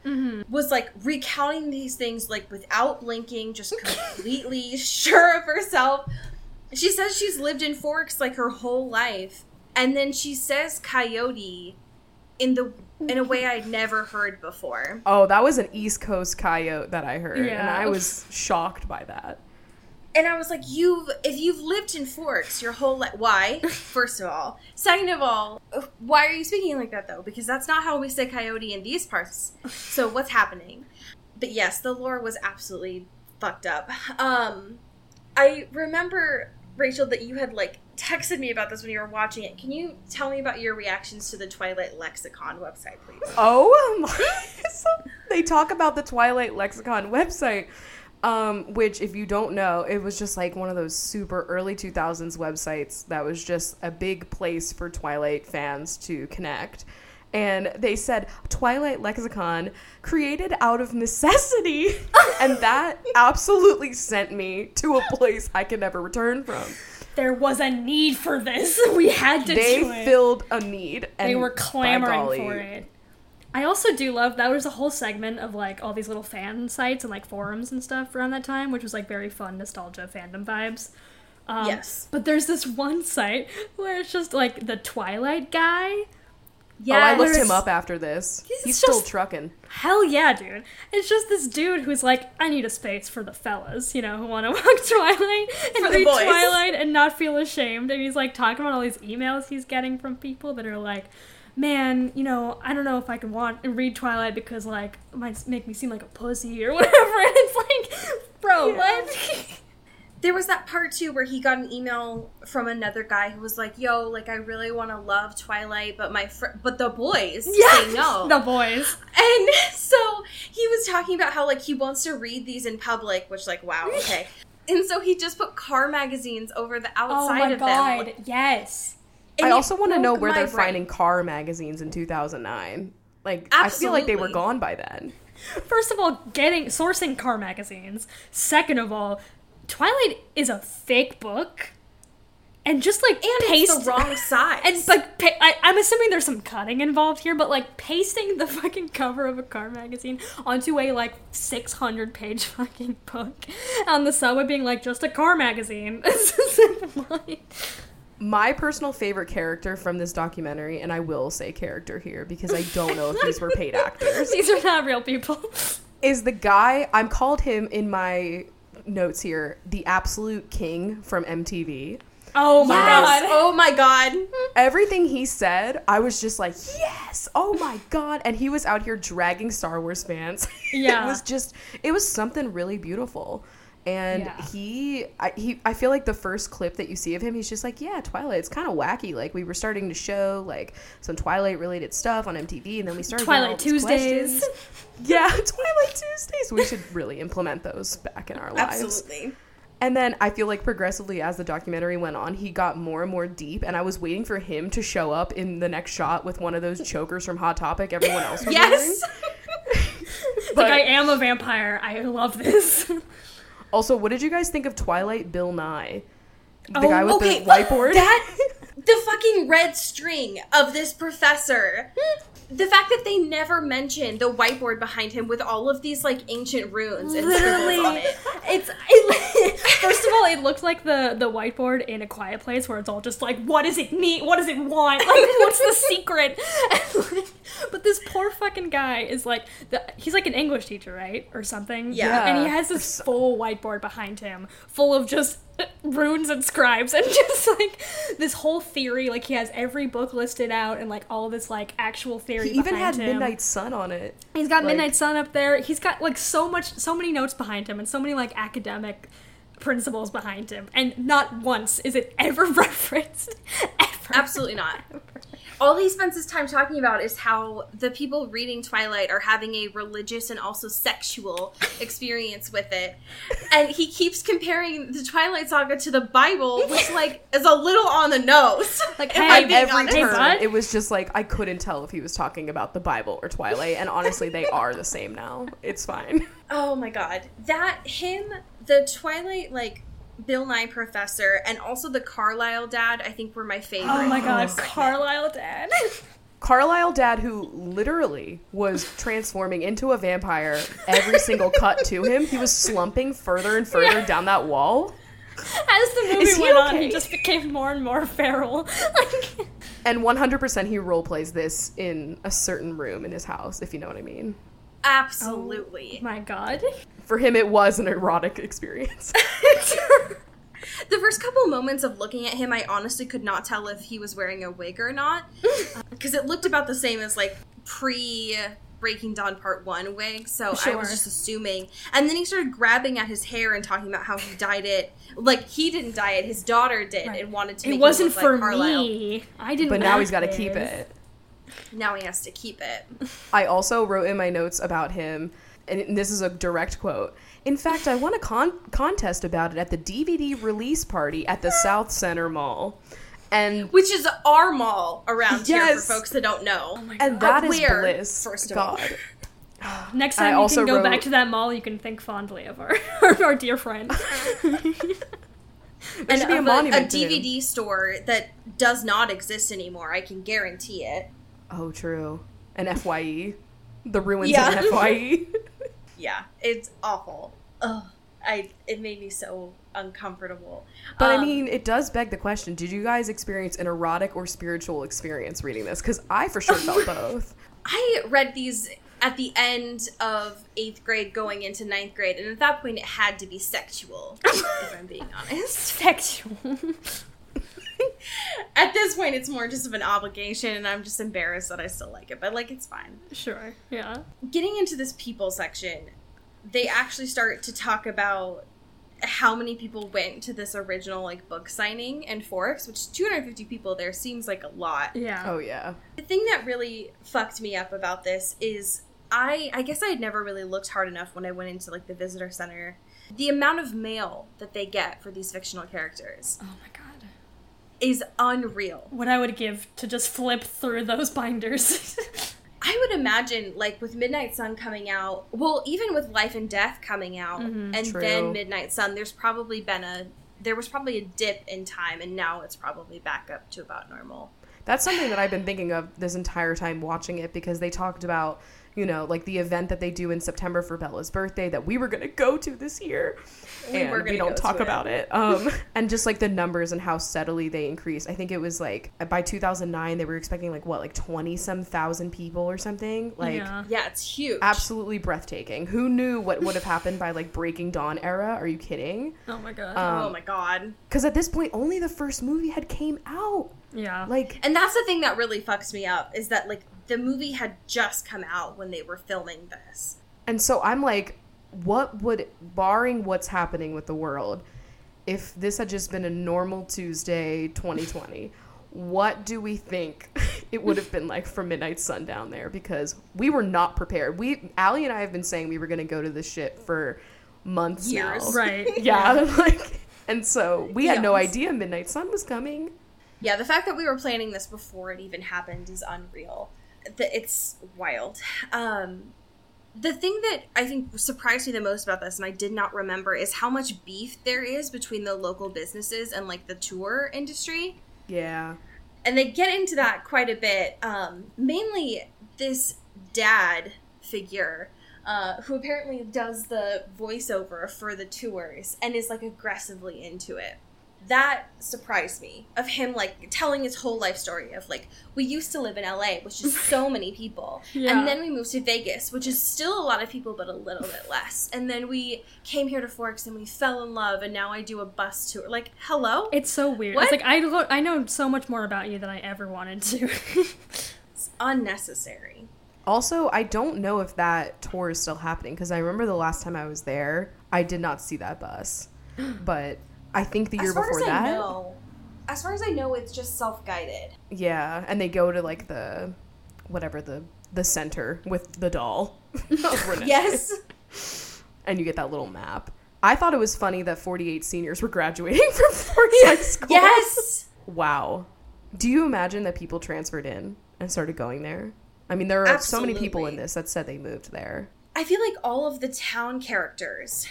was like recounting these things like without blinking, just completely sure of herself. She says she's lived in Forks like her whole life, and then she says coyote in the in a way I'd never heard before. Oh, that was an East Coast coyote that I heard, and I was shocked by that. And I was like, "You've if you've lived in Forks your whole life, why? First of all, second of all, why are you speaking like that though? Because that's not how we say coyote in these parts. So what's happening? But yes, the lore was absolutely fucked up. Um, I remember Rachel that you had like texted me about this when you were watching it. Can you tell me about your reactions to the Twilight Lexicon website, please? Oh my! so they talk about the Twilight Lexicon website, um, which, if you don't know, it was just like one of those super early 2000s websites that was just a big place for Twilight fans to connect. And they said Twilight Lexicon created out of necessity. and that absolutely sent me to a place I could never return from. There was a need for this. We had to They do it. filled a need. And they were clamoring for it. I also do love that was a whole segment of like all these little fan sites and like forums and stuff around that time, which was like very fun nostalgia fandom vibes. Um, Yes. But there's this one site where it's just like the Twilight guy. Oh, I looked him up after this. He's He's, still just- trucking. Hell yeah, dude. It's just this dude who's like, I need a space for the fellas, you know, who want to walk Twilight and For read. Twilight and not feel ashamed. And he's like talking about all these emails he's getting from people that are like, man, you know, I don't know if I can want and read Twilight because like it might make me seem like a pussy or whatever. And it's like, bro, Yeah. what? there was that part too where he got an email from another guy who was like, "Yo, like I really want to love Twilight, but my fr- but the boys say no." The boys. And so he was talking about how like he wants to read these in public, which like wow, okay. and so he just put car magazines over the oh outside Oh outside my of god. them. Yes. And I also want to know where they're brain. finding car magazines in 2009. Like, I feel like they were gone by then. First of all, getting sourcing car magazines. Second of all, Twilight is a fake book. And just like and paste it's the wrong size. And like, pa- I, I'm assuming there's some cutting involved here, but like pasting the fucking cover of a car magazine onto a like 600 page fucking book on the subway, being like just a car magazine. It's just like, My personal favorite character from this documentary, and I will say character here because I don't know if these were paid actors, These are not real people. is the guy, I'm called him in my notes here, the absolute king from MTV. Oh my yes. god. Oh my god. Everything he said, I was just like, yes, oh my god. And he was out here dragging Star Wars fans. Yeah. it was just, it was something really beautiful. And Yeah. he, I, he, I feel like the first clip that you see of him, he's just like, yeah, Twilight. It's kind of wacky. Like we were starting to show like some Twilight related stuff on MTV, and then we started Twilight Tuesdays. Yeah, Twilight Tuesdays. We should really implement those back in our lives. Absolutely. And then I feel like progressively as the documentary went on, he got more and more deep, and I was waiting for him to show up in the next shot with one of those chokers from Hot Topic everyone else was Yes. Like I am a vampire. I love this. Also, what did you guys think of Twilight Bill Nye? The Oh, guy with okay, the whiteboard? That the fucking red string of this professor. Hmm. The fact that they never mentioned the whiteboard behind him with all of these like ancient runes and scribbles on it. It's it, first of all, it looked like the the whiteboard in a quiet place where it's all just like, what does it need? What does it want? Like, what's the secret? Like, but this poor fucking guy is like, the, he's like an English teacher, right, or something. Yeah. And he has this full whiteboard behind him, full of just runes and scribes and just like this whole theory like he has every book listed out and like all this like actual theory He even had him. Midnight Sun on it. He's got Like- Midnight Sun up there. He's got like so much, so many notes behind him, and so many like academic principles behind him, and not once is it ever referenced. Ever. Absolutely not. All he spends his time talking about is how the people reading Twilight are having a religious and also sexual experience with it. And he keeps comparing the Twilight Saga to the Bible, which like is a little on the nose. Like, hey, I'm At being every honest. Hey, turn, it was just like I couldn't tell if he was talking about the Bible or Twilight, and honestly, they are the same now. It's fine. Oh my god. That him, the Twilight like Bill Nye professor, and also the Carlisle dad, I think were my favorite. Oh, oh my god, segment. Carlisle Dad. Carlisle dad, who literally was transforming into a vampire every single cut to him, he was slumping further and further down that wall. As the movie Is he went on, he just became more and more feral. And 100% he role plays this in a certain room in his house, if you know what I mean. Absolutely. Oh my god. For him, it was an erotic experience. The first couple moments of looking at him, I honestly could not tell if he was wearing a wig or not. Uh, because it looked about the same as like pre Breaking Dawn Part 1 wig. So I was just assuming. And then he started grabbing at his hair and talking about how he dyed it. Like he didn't dye it, his daughter did and wanted to make It wasn't look for like me. I didn't. but now he's got to keep it. Now he has to keep it. I also wrote in my notes about him, and this is a direct quote. In fact, I won a con- contest about it at the DVD release party at the South Center Mall. And Which is our mall around here for folks that don't know. Oh my and god. that is where, bliss. first of all? God. Next I time you also can go wrote- back to that mall, you can think fondly of our our dear friend. There and should be a of monument a to him. DVD store that does not exist anymore. I can guarantee it. Oh, true. An FYE. The ruins Yeah. of an FYE. Yeah, it's awful. Ugh, I it made me so uncomfortable. But I Um, mean, it does beg the question did you guys experience an erotic or spiritual experience reading this? Because I for sure felt both. I read these at the end of eighth grade, going into ninth grade, and at that point, it had to be sexual. if I'm being honest, Sexual. at this point, it's more just of an obligation, and I'm just embarrassed that I still like it. But like, it's fine. sure. Yeah. getting into this people section, they actually start to talk about how many people went to this original like book signing in Forks, which 250 people there seems like a lot. Yeah. Oh yeah. The thing that really fucked me up about this is I I guess I had never really looked hard enough when I went into like the visitor center. The amount of mail that they get for these fictional characters Oh my god. Is unreal. What I would give to just flip through those binders. I would imagine, like with Midnight Sun coming out, well, even with Life and Death coming out, mm-hmm, and True. then Midnight Sun, there's probably been a there was probably a dip in time, and now it's probably back up to about normal. That's something that I've been thinking of this entire time watching it because they talked about, you know, like the event that they do in September for Bella's birthday that we were going to go to this year. We and were we gonna don't talk to about it. Um, and just like the numbers and how steadily they increase. I think it was like by 2009 they were expecting like what like 20 some thousand people or something. Like yeah. Yeah, it's huge. absolutely breathtaking. Who knew what would have happened by like Breaking Dawn era? Are you kidding? Oh my god. Um, oh my god. Cuz at this point only the first movie had came out. yeah. Like And that's the thing that really fucks me up is that like the movie had just come out when they were filming this. And so I'm like, what would, barring what's happening with the world, if this had just been a normal Tuesday 2020, what do we think it would have been like for Midnight Sun down there? Because we were not prepared. We, Allie and I have been saying we were going to go to this shit for months Years. now. right. Yeah. like, and so we had no idea Midnight Sun was coming. Yeah, the fact that we were planning this before it even happened is unreal. The- It's wild. Um, the thing that I think surprised me the most about this, and I did not remember, is how much beef there is between the local businesses and like the tour industry. Yeah. And they get into that quite a bit. Um, mainly this dad figure. Uh, who apparently does the voiceover for the tours and is like aggressively into it that surprised me of him like telling his whole life story of like we used to live in LA which is so many people Yeah. and then we moved to Vegas which is still a lot of people but a little bit less and then we came here to Forks and we fell in love and now I do a bus tour like hello It's so weird. What? It's like I lo- I know so much more about you than I ever wanted to. it's unnecessary Also, I don't know if that tour is still happening because I remember the last time I was there, I did not see that bus. But I think the year as far before as that, know as far as I know it's just self-guided yeah, and they go to like the whatever the the center with the doll. yes and you get that little map. I thought it was funny that 48 seniors were graduating from Forks High School. yes Wow. Do you imagine that people transferred in and started going there? I mean, there are so many people in this that said they moved there. I feel like all of the town characters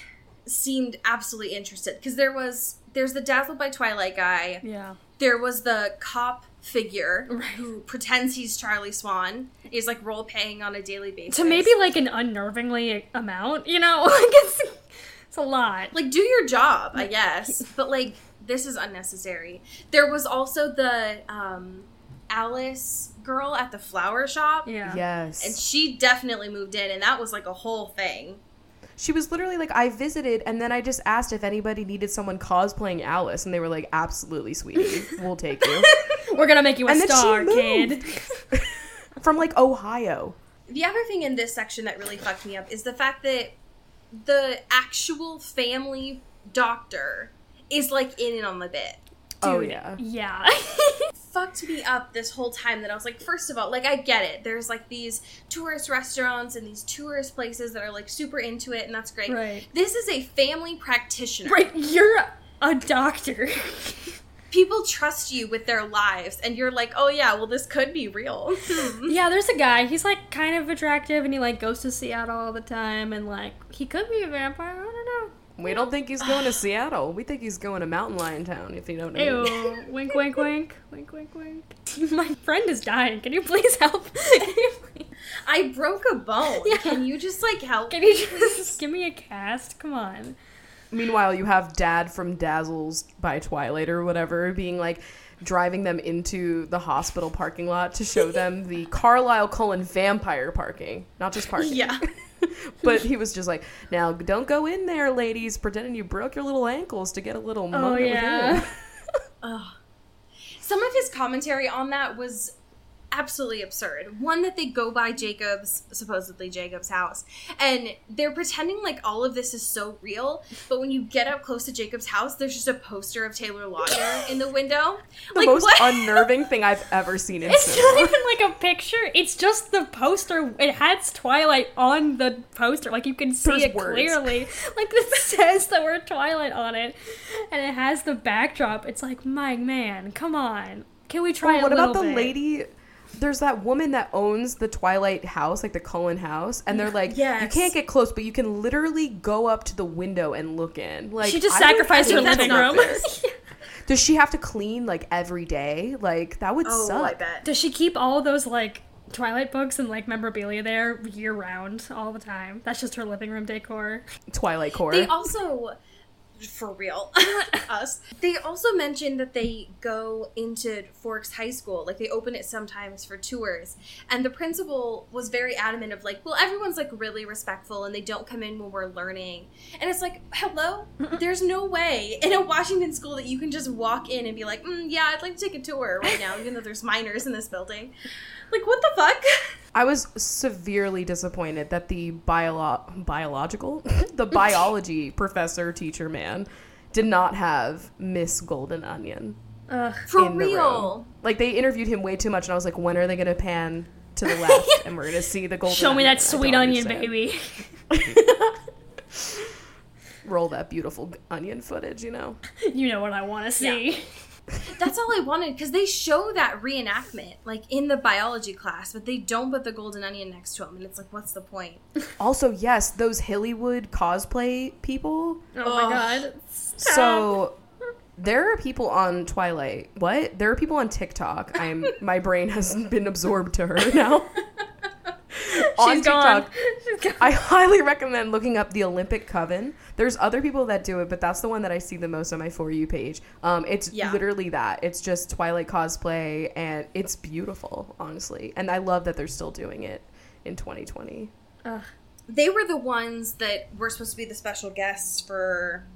seemed absolutely interested because there was there's the dazzled by twilight guy yeah. there was the cop figure Right. who pretends he's charlie swan he's like role playing on a daily basis To maybe like an unnervingly amount, you know? Like it's it's a lot. like do your job i guess but like this is unnecessary there was also the um alice girl at the flower shop Yeah. Yes. and she definitely moved in and that was like a whole thing She was literally like, I visited, and then I just asked if anybody needed someone cosplaying Alice, and they were like, absolutely, sweetie, we'll take you. We're gonna make you a And star, kid. From like Ohio. The other thing in this section that really fucked me up is the fact that the actual family doctor is like in and on the bit. Oh, Dude, yeah. Yeah. Fucked me up this whole time that I was like, first of all, like I get it. There's like these tourist restaurants and these tourist places that are like super into it, and that's great. Right. This is a family practitioner. right, you're a doctor. People trust you with their lives, and you're like, oh yeah, well this could be real. Yeah, there's a guy. He's like kind of attractive, and he like goes to Seattle all the time, and like he could be a vampire. I don't know. We don't think he's going to Seattle. We think he's going to Mountain Lion Town, if you know what I mean. Ew. wink, wink, wink. Wink, wink, wink. My friend is dying. Can you please help? Can you, please- I broke a bone. Yeah. Can you just like help? can you just give me a cast? Come on. Meanwhile, you have Dad from Dazzles by Twilight or whatever being like driving them into the hospital parking lot to show them the Carlisle Cullen vampire parking, not just parking. Yeah. but he was just like, "Now don't go in there, ladies, pretending you broke your little ankles to get a little Oh yeah. him." Some of his commentary on that was absolutely absurd. One that they go by Jacob's, supposedly Jacob's house, and they're pretending like all of this is so real. But when you get up close to Jacob's house, there's just a poster of Taylor Lautner in the window. The like most what? unnerving thing I've ever seen in It's cinema. not even like a picture. It's just the poster. It has Twilight on the poster. Like you can see There's it words. clearly. Like it says the word Twilight on it, and it has the backdrop. It's like, my man, come on. Can we try Oh, what about the bit? lady? There's that woman that owns the Twilight house, like the Cullen house, and they're like, you can't get close, but you can literally go up to the window and look in. Like, She just I sacrificed her living to not do room. this. Does she have to clean like every day? Like that would Oh, suck. I bet. Does she keep all those like Twilight books and like memorabilia there year round all the time? That's just her living room decor. Twilight core. They also, for real, us. They also mentioned that they go into Forks High School, like they open it sometimes for tours, and the principal was very adamant of like, well, everyone's like really respectful and they don't come in when we're learning, and it's like, hello, there's no way in a Washington school that you can just walk in and be like, mm, yeah, I'd like to take a tour right now, even though there's minors in this building. Like, what the fuck? I was severely disappointed that the biolo- biological, the biology professor teacher man, did not have Miss Golden Onion Ugh. For the real. Like they interviewed him way too much, and I was like, when are they gonna pan to the left and we're gonna see the golden? Show me that sweet onion, understand. baby. Roll that beautiful onion footage, you know. You know what I want to see. That's all I wanted because they show that reenactment like in the biology class, but they don't put the golden onion next to him, and it's like, what's the point? Also, yes, those Hillywood cosplay people. Oh Ugh. my god. So there are people on Twilight. What? There are people on TikTok. I'm my brain has been absorbed to her now. on She's gone. TikTok. I highly recommend looking up the Olympic Coven. There's other people that do it, but that's the one that I see the most on my for you page. Um, it's Yeah. literally that. It's just Twilight cosplay, and it's beautiful, honestly. And I love that they're still doing it in 2020. They were the ones that were supposed to be the special guests for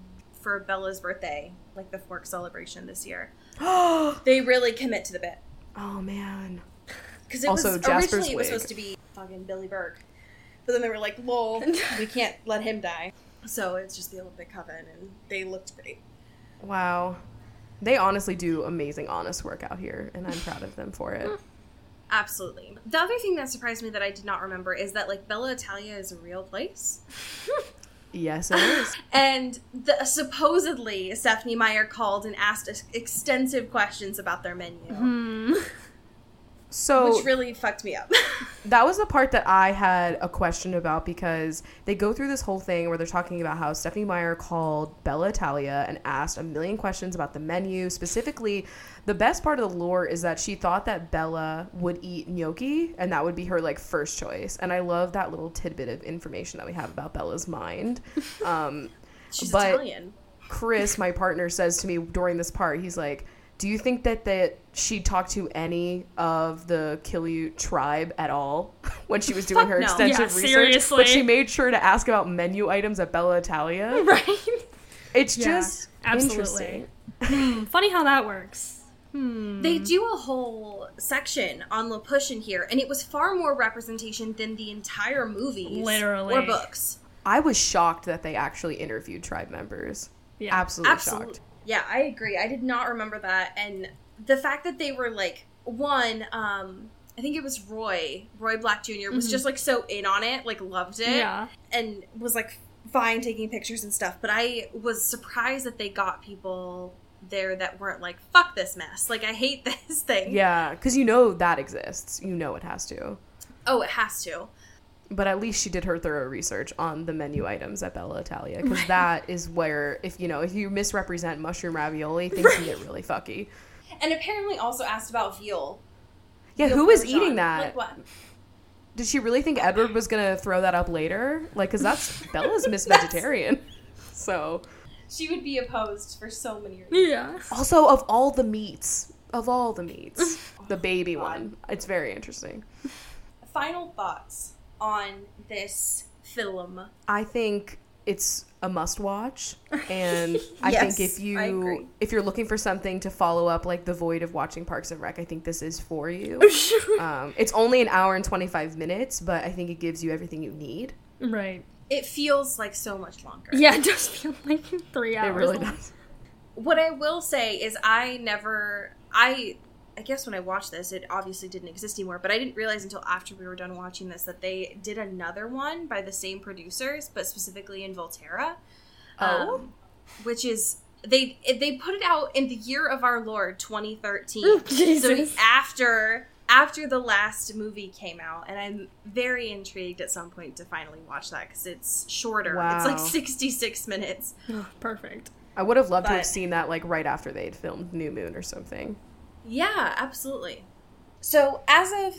for Bella's birthday, like the fork celebration this year. They really commit to the bit Oh man. Because it Also, was Jasper's originally it was supposed to be fucking Billy Burke, but then they were like, "Lol, we can't let him die." So it's just the Olympic Coven, and they looked great. Wow. They honestly do amazing, honest work out here, and I'm proud of them for it. Absolutely. The other thing that surprised me that I did not remember is that like Bella Italia is a real place. Yes, it is. And the, supposedly Stephenie Meyer called and asked ex- extensive questions about their menu, Hmm. So which really fucked me up. that was the part that I had a question about because they go through this whole thing where they're talking about how Stephenie Meyer called Bella Italia and asked a million questions about the menu. Specifically, the best part of the lore is that she thought that Bella would eat gnocchi and that would be her like first choice. And I love that little tidbit of information that we have about Bella's mind. Um, She's But- Italian. Chris, my partner, says to me during this part, he's like, "Do you think that that she talked to any of the Quileute tribe at all when she was doing Fuck her no. extensive Yeah, research? seriously. But she made sure to ask about menu items at Bella Italia. Right? It's Yeah, just absolutely. interesting. Hmm, funny how that works. Hmm. They do a whole section on La Push in here, and it was far more representation than the entire movie, Literally. or books. I was shocked that they actually interviewed tribe members. Yeah. Absolutely, Absolutely. shocked. Yeah, I agree. I did not remember that, and the fact that they were like one. um I think it was Roy, Roy Black Jr. was just like so in on it, like loved it, Yeah. and was like fine taking pictures and stuff. But I was surprised that they got people there that weren't like fuck this mess. Like I hate this thing. Yeah, because you know that exists. You know it has to. Oh, it has to. But at least she did her thorough research on the menu items at Bella Italia because that is where, if you know, if you misrepresent mushroom ravioli, things can get really fucky. And apparently also asked about veal. Yeah, Veal who was parmesan. eating that? Like what? Did she really think Edward was gonna throw that up later? Like, cause that's Bella's Miss Vegetarian. So, She would be opposed for so many reasons. Yeah. also of all the meats, of all the meats, the baby one, it's very interesting. Final thoughts on this film. I think it's a must watch, and I think if you if you're looking for something to follow up like the void of watching Parks and Rec, I think this is for you. um, it's only an hour and 25 minutes, but I think it gives you everything you need. Right. It feels like so much longer. Yeah, it does feel like three hours. It really long. does. What I will say is I never I I guess when I watched this it obviously didn't exist anymore, but I didn't realize until after we were done watching this that they did another one by the same producers, but specifically in Volterra. Oh? Um, which is they they put it out in the year of our Lord 2013. so Jesus. after after the last movie came out and I'm very intrigued at some point to finally watch that cuz it's shorter. It's like 66 minutes. Oh, perfect. I would have loved to have seen that like right after they'd filmed New Moon or something. Yeah, absolutely. So, as of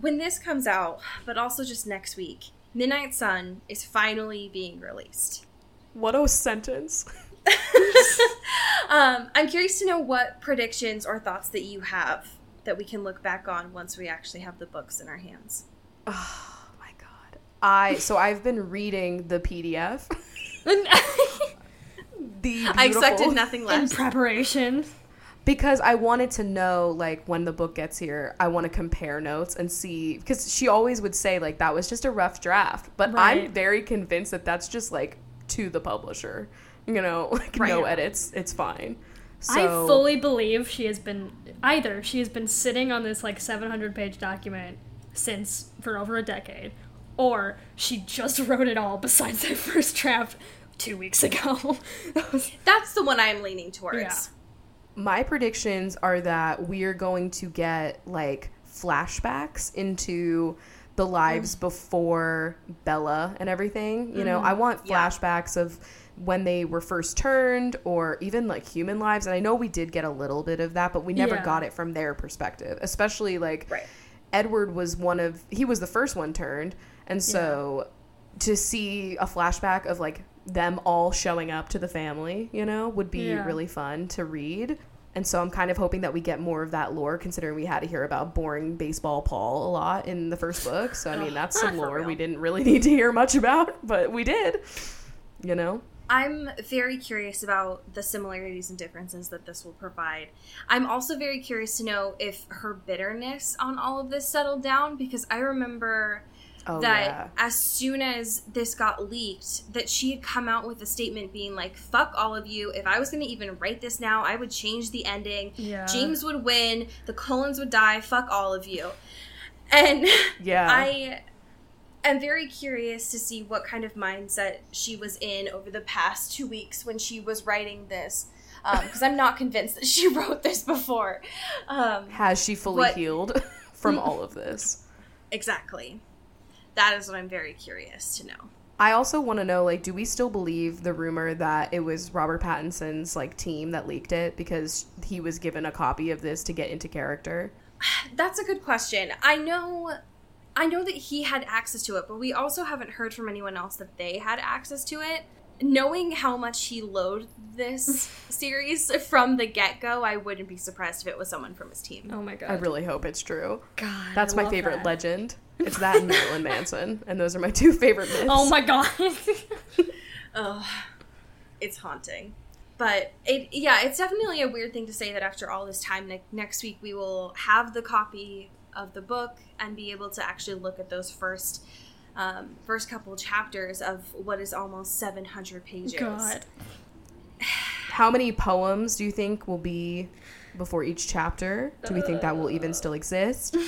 when this comes out, but also just next week, Midnight Sun is finally being released. What a sentence. Um, I'm curious to know what predictions or thoughts that you have that we can look back on once we actually have the books in our hands. Oh my god. I so I've been reading the PDF. The I expected beautiful- nothing In less. preparation. Because I wanted to know like when the book gets here, I want to compare notes and see because she always would say like that was just a rough draft, but Right. I'm very convinced that that's just like to the publisher. You know, like no edits, it's fine. So I fully believe she has been either she has been sitting on this like 700 page document since for over a decade, or she just wrote it all besides that first draft two weeks ago. That's the one I'm leaning towards. Yeah. My predictions are that we are going to get like flashbacks into the mm. lives before Bella and everything. You know, mm-hmm. I want Yeah. flashbacks of when they were first turned or even like human lives. And I know we did get a little bit of that, but we never Yeah. got it from their perspective, especially like Right. Edward was one of he was the first one turned, and so to see a flashback of like them all showing up to the family, you know, would be Yeah. really fun to read. And so I'm kind of hoping that we get more of that lore, considering we had to hear about boring baseball Paul a lot in the first book. So I mean, that's some lore we didn't really need to hear much about, but we did. You know, I'm very curious about the similarities and differences that this will provide. I'm also very curious to know if her bitterness on all of this settled down because I remember oh that yeah, as soon as this got leaked that she had come out with a statement being like fuck all of you. If i was going to even write this now i would change the ending. Yeah. james would win. The Cullens would die. Fuck all of you. And yeah. i am very curious to see what kind of mindset she was in over the past two weeks when she was writing this because i'm not convinced that she wrote this before. Um, Has she fully what- healed from all of this? exactly that is what i'm very curious to know I also want to know, like, do we still believe the rumor that it was Robert Pattinson's like team that leaked it because he was given a copy of this to get into character? That's a good question. I know I know that he had access to it, but we also haven't heard from anyone else that they had access to it. Knowing how much he loathed this series from the get-go, I wouldn't be surprised if it was someone from his team. oh my god. I really hope it's true. God. That's I my love favorite that. legend. It's that and Marilyn Manson, and those are my two favorite myths. Oh my god. Ugh. It's haunting. But it yeah, it's definitely a weird thing to say that after all this time ne- next week we will have the copy of the book and be able to actually look at those first um, first couple chapters of what is almost 700 pages. god. How many poems do you think will be before each chapter? Do we think that will even still exist?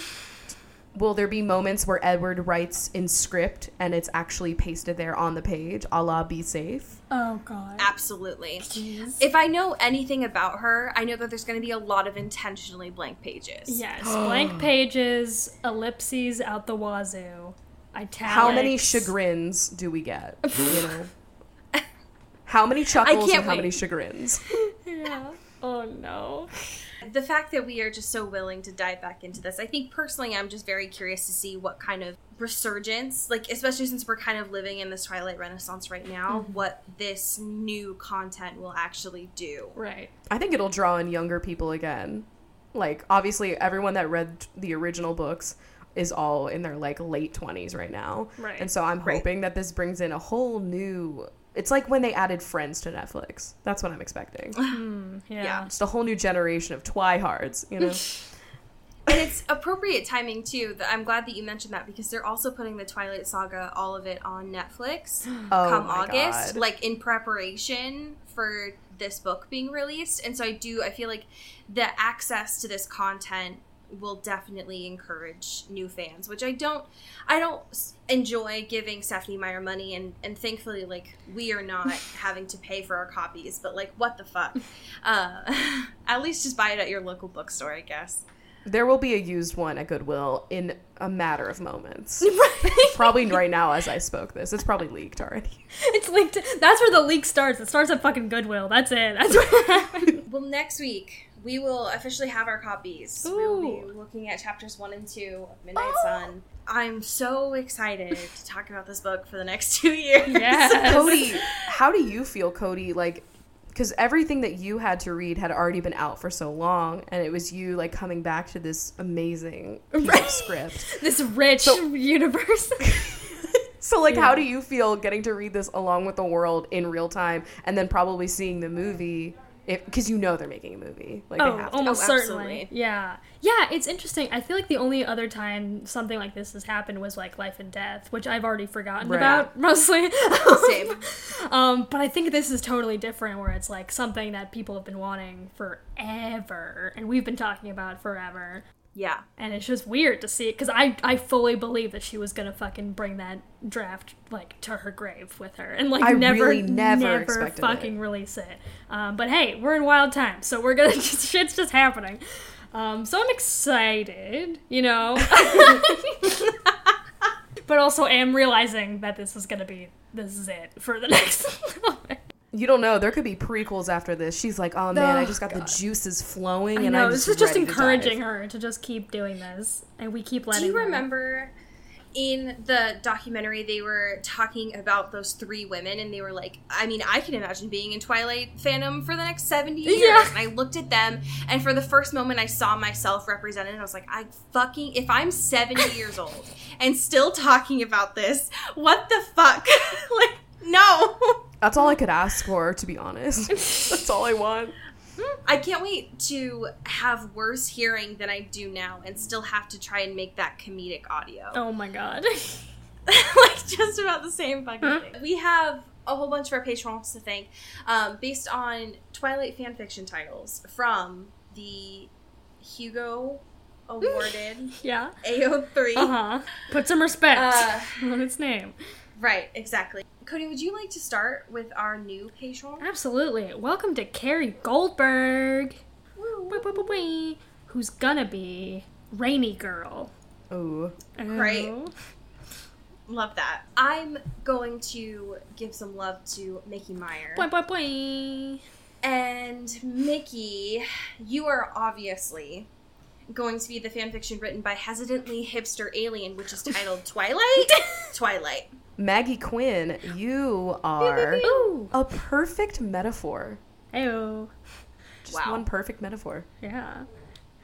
Will there be moments where Edward writes in script and it's actually pasted there on the page, a la Be Safe? Oh god. Absolutely. Jeez. If I know anything about her, I know that there's going to be a lot of intentionally blank pages. Yes, blank pages, ellipses out the wazoo, italics. How many chagrins do we get? You know? How many chuckles can't and how many chagrins? Yeah. Oh no. The fact that we are just so willing to dive back into this, I think personally, I'm just very curious to see what kind of resurgence, like, especially since we're kind of living in this Twilight Renaissance right now, mm-hmm. what this new content will actually do. Right. I think it'll draw in younger people again. Like, obviously, everyone that read the original books is all in their like late 20s right now. Right. And so I'm Right. hoping that this brings in a whole new It's like when they added Friends to Netflix. That's what I'm expecting. Hmm, yeah. Yeah. Just a whole new generation of twihards, you know? and it's appropriate timing too. That I'm glad that you mentioned that because they're also putting the Twilight Saga, all of it, on Netflix Oh come August, God. like in preparation for this book being released. And so I do. I feel like the access to this content will definitely encourage new fans, which I don't. I don't enjoy giving Stephenie Meyer money, and and thankfully, like we are not having to pay for our copies. But like, what the fuck? Uh, at least just buy it at your local bookstore, I guess. There will be a used one at Goodwill in a matter of moments. Right. probably right now as I spoke this. It's probably leaked already. It's leaked. That's where the leak starts. It starts at fucking Goodwill. That's it. That's what happened. Well, next week we will officially have our copies. We will be looking at chapters one and two of Midnight Oh. Sun. I'm so excited to talk about this book for the next two years. Yes. Cody, how do you feel, Cody? Like, because everything that you had to read had already been out for so long, and it was you like coming back to this amazing piece of script. This rich universe. So, like, how do you feel getting to read this along with the world in real time, and then probably seeing the movie? Because you know they're making a movie, like oh, they have to. almost Oh, certainly. absolutely. Yeah. Yeah, it's interesting. I feel like the only other time something like this has happened was like Life and Death, which I've already forgotten Right. about mostly. Same. Um, but I think this is totally different where it's like something that people have been wanting forever and we've been talking about forever. Yeah. And it's just weird to see it because I, I fully believe that she was gonna fucking bring that draft like to her grave with her and like I never really never never fucking release it. Um, but hey, we're in wild times, so we're gonna just shit's just happening. Um, so I'm excited, you know. but also am realizing that this is gonna be this is it for the next. You don't know. There could be prequels after this. She's like, "Oh man, I Oh, just got God. the juices flowing, I and know I'm this just is just ready to encouraging her to just keep doing this, and we keep letting. Do you her. remember in the documentary they were talking about those three women and they were like, I mean, I can imagine being in Twilight fandom for the next 70 years. Yeah. And I looked at them and for the first moment I saw myself represented and I was like, I fucking if I'm 70 years old and still talking about this, what the fuck? like no. That's all I could ask for, to be honest. That's all I want. I can't wait to have worse hearing than I do now and still have to try and make that comedic audio. Oh my god. like just about the same fucking thing. We have a whole bunch of our patrons to thank, um, based on Twilight fanfiction titles from the Hugo awarded yeah. AO3. Uh huh. Put some respect Uh, on its name. Right, exactly. Cody, would you like to start with our new patron? Absolutely. Welcome to Carrie Goldberg. Who's gonna be Rainy Girl? Ooh. Great. Oh. Love that. I'm going to give some love to Mickey Meyer. Boing, boing, boing. And Mickey, you are obviously going to be the fanfiction written by Hesitantly Hipster Alien, which is titled Twilight. Twilight. Maggie Quinn, you are a perfect metaphor. Heyo. Just Wow. one perfect metaphor. Yeah.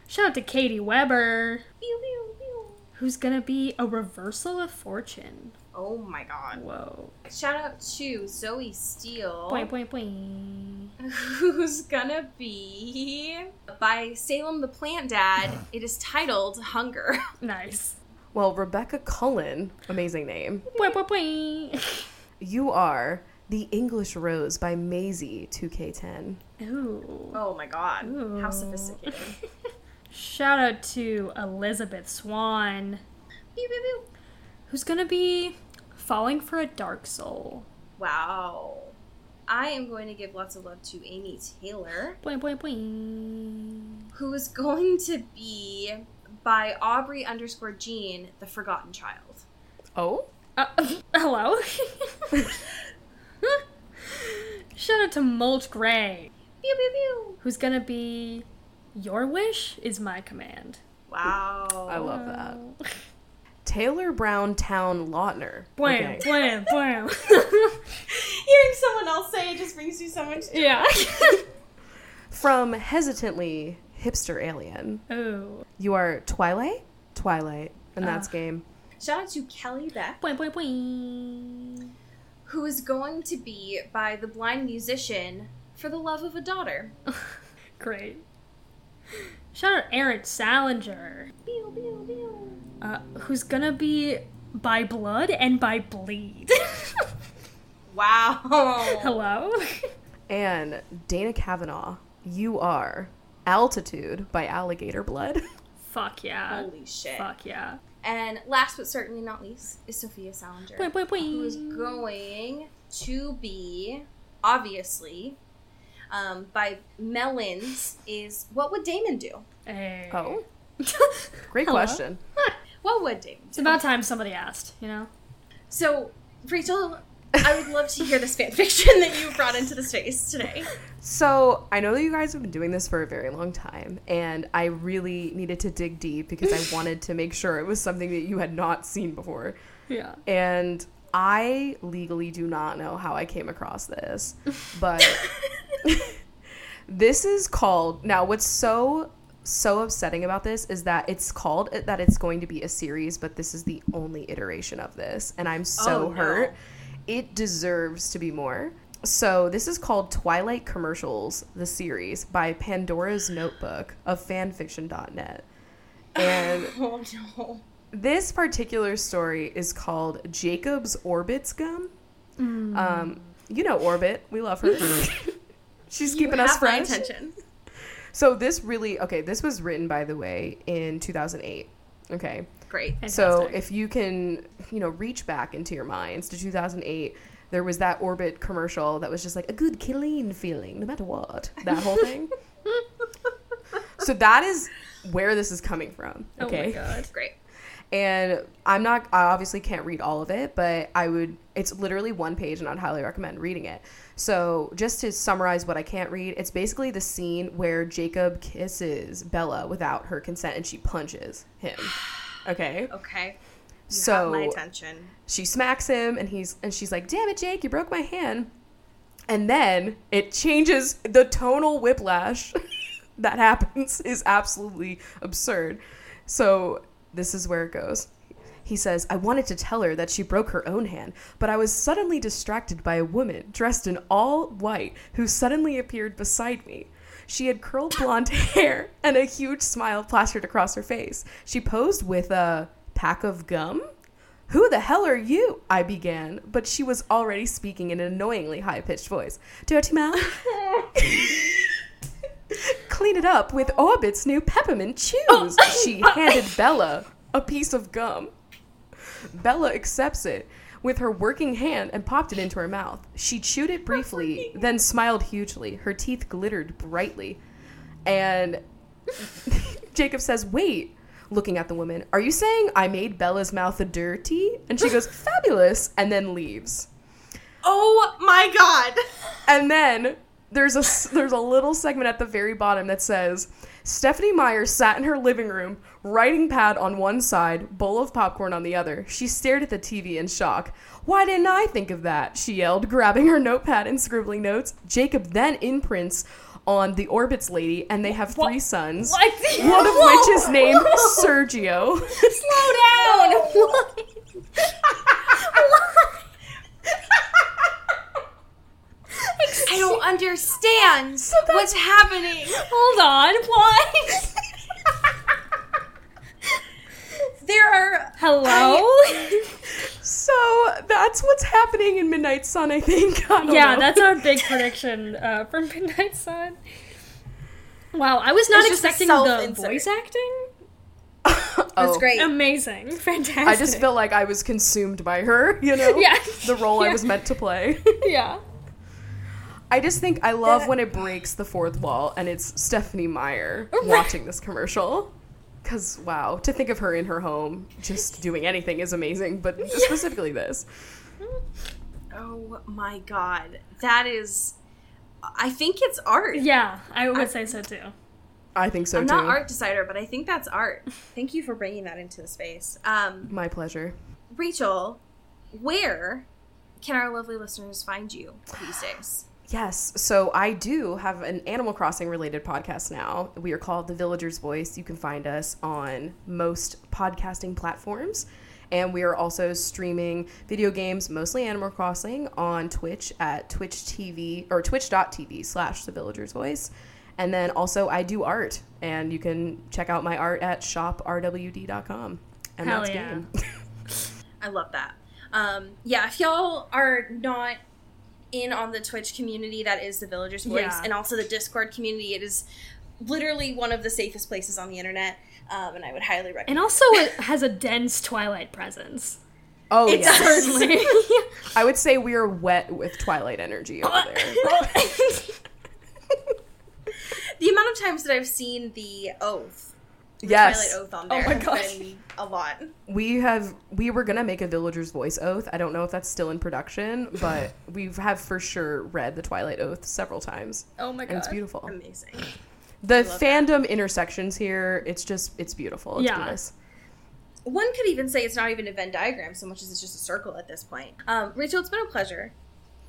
Shout out to Katie Weber, Pew, pew, pew. who's gonna be a reversal of fortune. Oh my god. Whoa. Shout out to Zoe Steele, Boing, boing, boing. who's gonna be by Salem the Plant Dad. It is titled Hunger. Nice. Well, Rebecca Cullen, amazing name. You are The English Rose by Maisie 2K10. Ooh. Oh my god. How sophisticated. Shout out to Elizabeth Swan, Pew, pew, pew. who's gonna be falling for a dark soul. Wow. I am going to give lots of love to Amy Taylor, Boing, boing, boing. who is going to be by Aubrey underscore Jean, the Forgotten Child. Oh? Uh, hello? Shout out to Mulch Gray, Pew pew pew. who's gonna be Your wish is my command. Wow. I love that. Taylor Brown Town Lautner. Blam, Okay. blam, blam. Hearing someone else say it just brings you so much joy. yeah. From Hesitantly Hipster Alien. oh. You are Twilight? Twilight. And that's Ah. game. Shout out to Kelly Beck, Boing, boing, boing. who is going to be by the blind musician for the love of a daughter. Great. Shout out Aaron Salinger, Pew, pew, pew. uh, who's gonna be by blood and by bleed. Wow. Hello? And Dana Kavanaugh, you are Altitude by Alligator Blood. Fuck yeah. Holy shit. Fuck yeah. And last but certainly not least is Sophia Salinger. Boing, boing, boing. who is going to be obviously um, by Melons is what would Damon do? Hey. Oh, great Hello? question. What would Damon Do? It's about time somebody asked, you know? So, Rachel, I would love to hear this fan fiction that you brought into the space today. So I know that you guys have been doing this for a very long time, and I really needed to dig deep because I wanted to make sure it was something that you had not seen before. Yeah. And I legally do not know how I came across this, but this is called now what's so so upsetting about this is that it's called that it's going to be a series but this is the only iteration of this and i'm so Oh, no. It deserves to be more so this is called twilight commercials the series by pandora's notebook of fanfiction.net and Oh no. this particular story is called Jacob's Orbits Gum. Um, you know Orbit, we love her. She's keeping us fresh. attention. So this really okay. This was written, by the way, in 2008. Okay, Great. so if you can, you know, reach back into your minds to 2008, there was that Orbit commercial that was just like a good clean feeling, no matter what. That whole thing. so that is where this is coming from. Okay. Oh my god. Great. and I'm not I obviously can't read all of it, but I would it's literally one page and I'd highly recommend reading it. So, just to summarize what I can't read, it's basically the scene where Jacob kisses Bella without her consent and she punches him. Okay? Okay. You So- my attention. She smacks him and he's and she's like, "Damn it, Jake, you broke my hand." And then it changes the tonal whiplash that happens is absolutely absurd. So this is where it goes. He says, I wanted to tell her that she broke her own hand, but I was suddenly distracted by a woman dressed in all white who suddenly appeared beside me. She had curled blonde hair and a huge smile plastered across her face. She posed with a pack of gum? Who the hell are you? I began, but she was already speaking in an annoyingly high pitched voice. Dirty mouth? Clean it up with Orbit's new peppermint chews. Oh. she handed Bella a piece of gum. Bella accepts it with her working hand and popped it into her mouth. She chewed it briefly, then smiled hugely. Her teeth glittered brightly. And Jacob says, Wait, looking at the woman, are you saying I made Bella's mouth dirty? And she goes, Fabulous, and then leaves. Oh my god. And then there's a there's a little segment at the very bottom that says Stephenie Meyer sat in her living room, writing pad on one side, bowl of popcorn on the other. She stared at the TV in shock. Why didn't I think of that? She yelled, grabbing her notepad and scribbling notes. Jacob then imprints on the Orbits lady, and they have three sons. What? One of which is named Sergio. Slow down. I don't understand what's happening. Hold on. What? There are Hello? So that's what's happening in Midnight Sun, I think. I yeah, know. that's our big prediction uh, for Midnight Sun. Wow, I was not It's just a expecting the voice acting. That's Oh. great. Amazing. Fantastic. I just felt like I was consumed by her, you know? Yeah. The role I was meant to play. Yeah. I just think I love when it breaks the fourth wall and it's Stephenie Meyer watching this commercial. Because, wow, to think of her in her home just doing anything is amazing, but specifically this. Oh my god. That is I think it's art. Yeah, I would say so too. I think so I'm too. not art designer, but I think that's art. Thank you for bringing that into the space. Um, My pleasure. Rachel, where can our lovely listeners find you these days? Yes. So I do have an Animal Crossing related podcast now. We are called The Villager's Voice. You can find us on most podcasting platforms. And we are also streaming video games, mostly Animal Crossing, on Twitch at Twitch TV or twitch.tv slash the villager's voice. And then also I do art and you can check out my art at shoprwd.com. And Hell that's yeah. game. I love that. Um, yeah, if y'all are not in on the Twitch community, that is the Villagers Voice, Yeah. and also the Discord community, it is literally one of the safest places on the internet, um, and I would highly recommend. And also, it has a dense Twilight presence. Oh It yeah. Certainly. I would say we are wet with Twilight energy over there. the amount of times that I've seen the Oath, yes. Twilight Oath on Oh there, my has gosh. a lot. We have we were gonna make a villager's voice oath. I don't know if that's still in production, but we have for sure read the Twilight Oath several times. oh my And god. it's beautiful. Amazing. The fandom intersections here, it's just it's beautiful. It's Yeah. nice. One could even say it's not even a Venn diagram so much as it's just a circle at this point. Um, Rachel, it's been a pleasure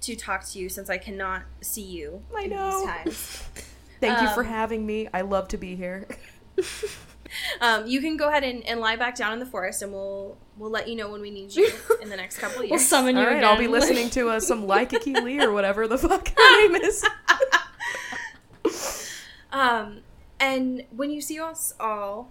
to talk to you since I cannot see you I know. Thank you for Um, having me. I love to be here. Um, you can go ahead and, and lie back down in the forest, and we'll we'll let you know when we need you in the next couple of We'll years. summon you All right, again. I'll be listening to uh, some Laikiki Lee or whatever the fuck her name is. Um, and when you see us all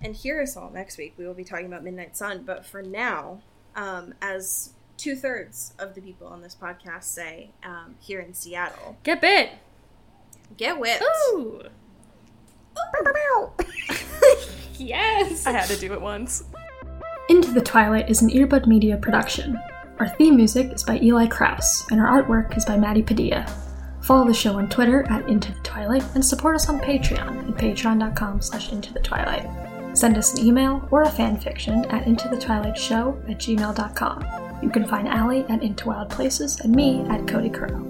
and hear us all next week, we will be talking about Midnight Sun. But for now, um, as two thirds of the people on this podcast say um, here in Seattle, Get bit. get whipped. Ooh. yes. I had to do it once. Into the Twilight is an Earbud Media production. Our theme music is by Eli Krauss, and our artwork is by Maddie Padilla. Follow the show on Twitter at Into the Twilight and support us on Patreon at patreon.com slash into the twilight. Send us an email or a fanfiction at into the twilight show at gmail.com. You can find Allie at Into Wild Places and me at Cody Crow.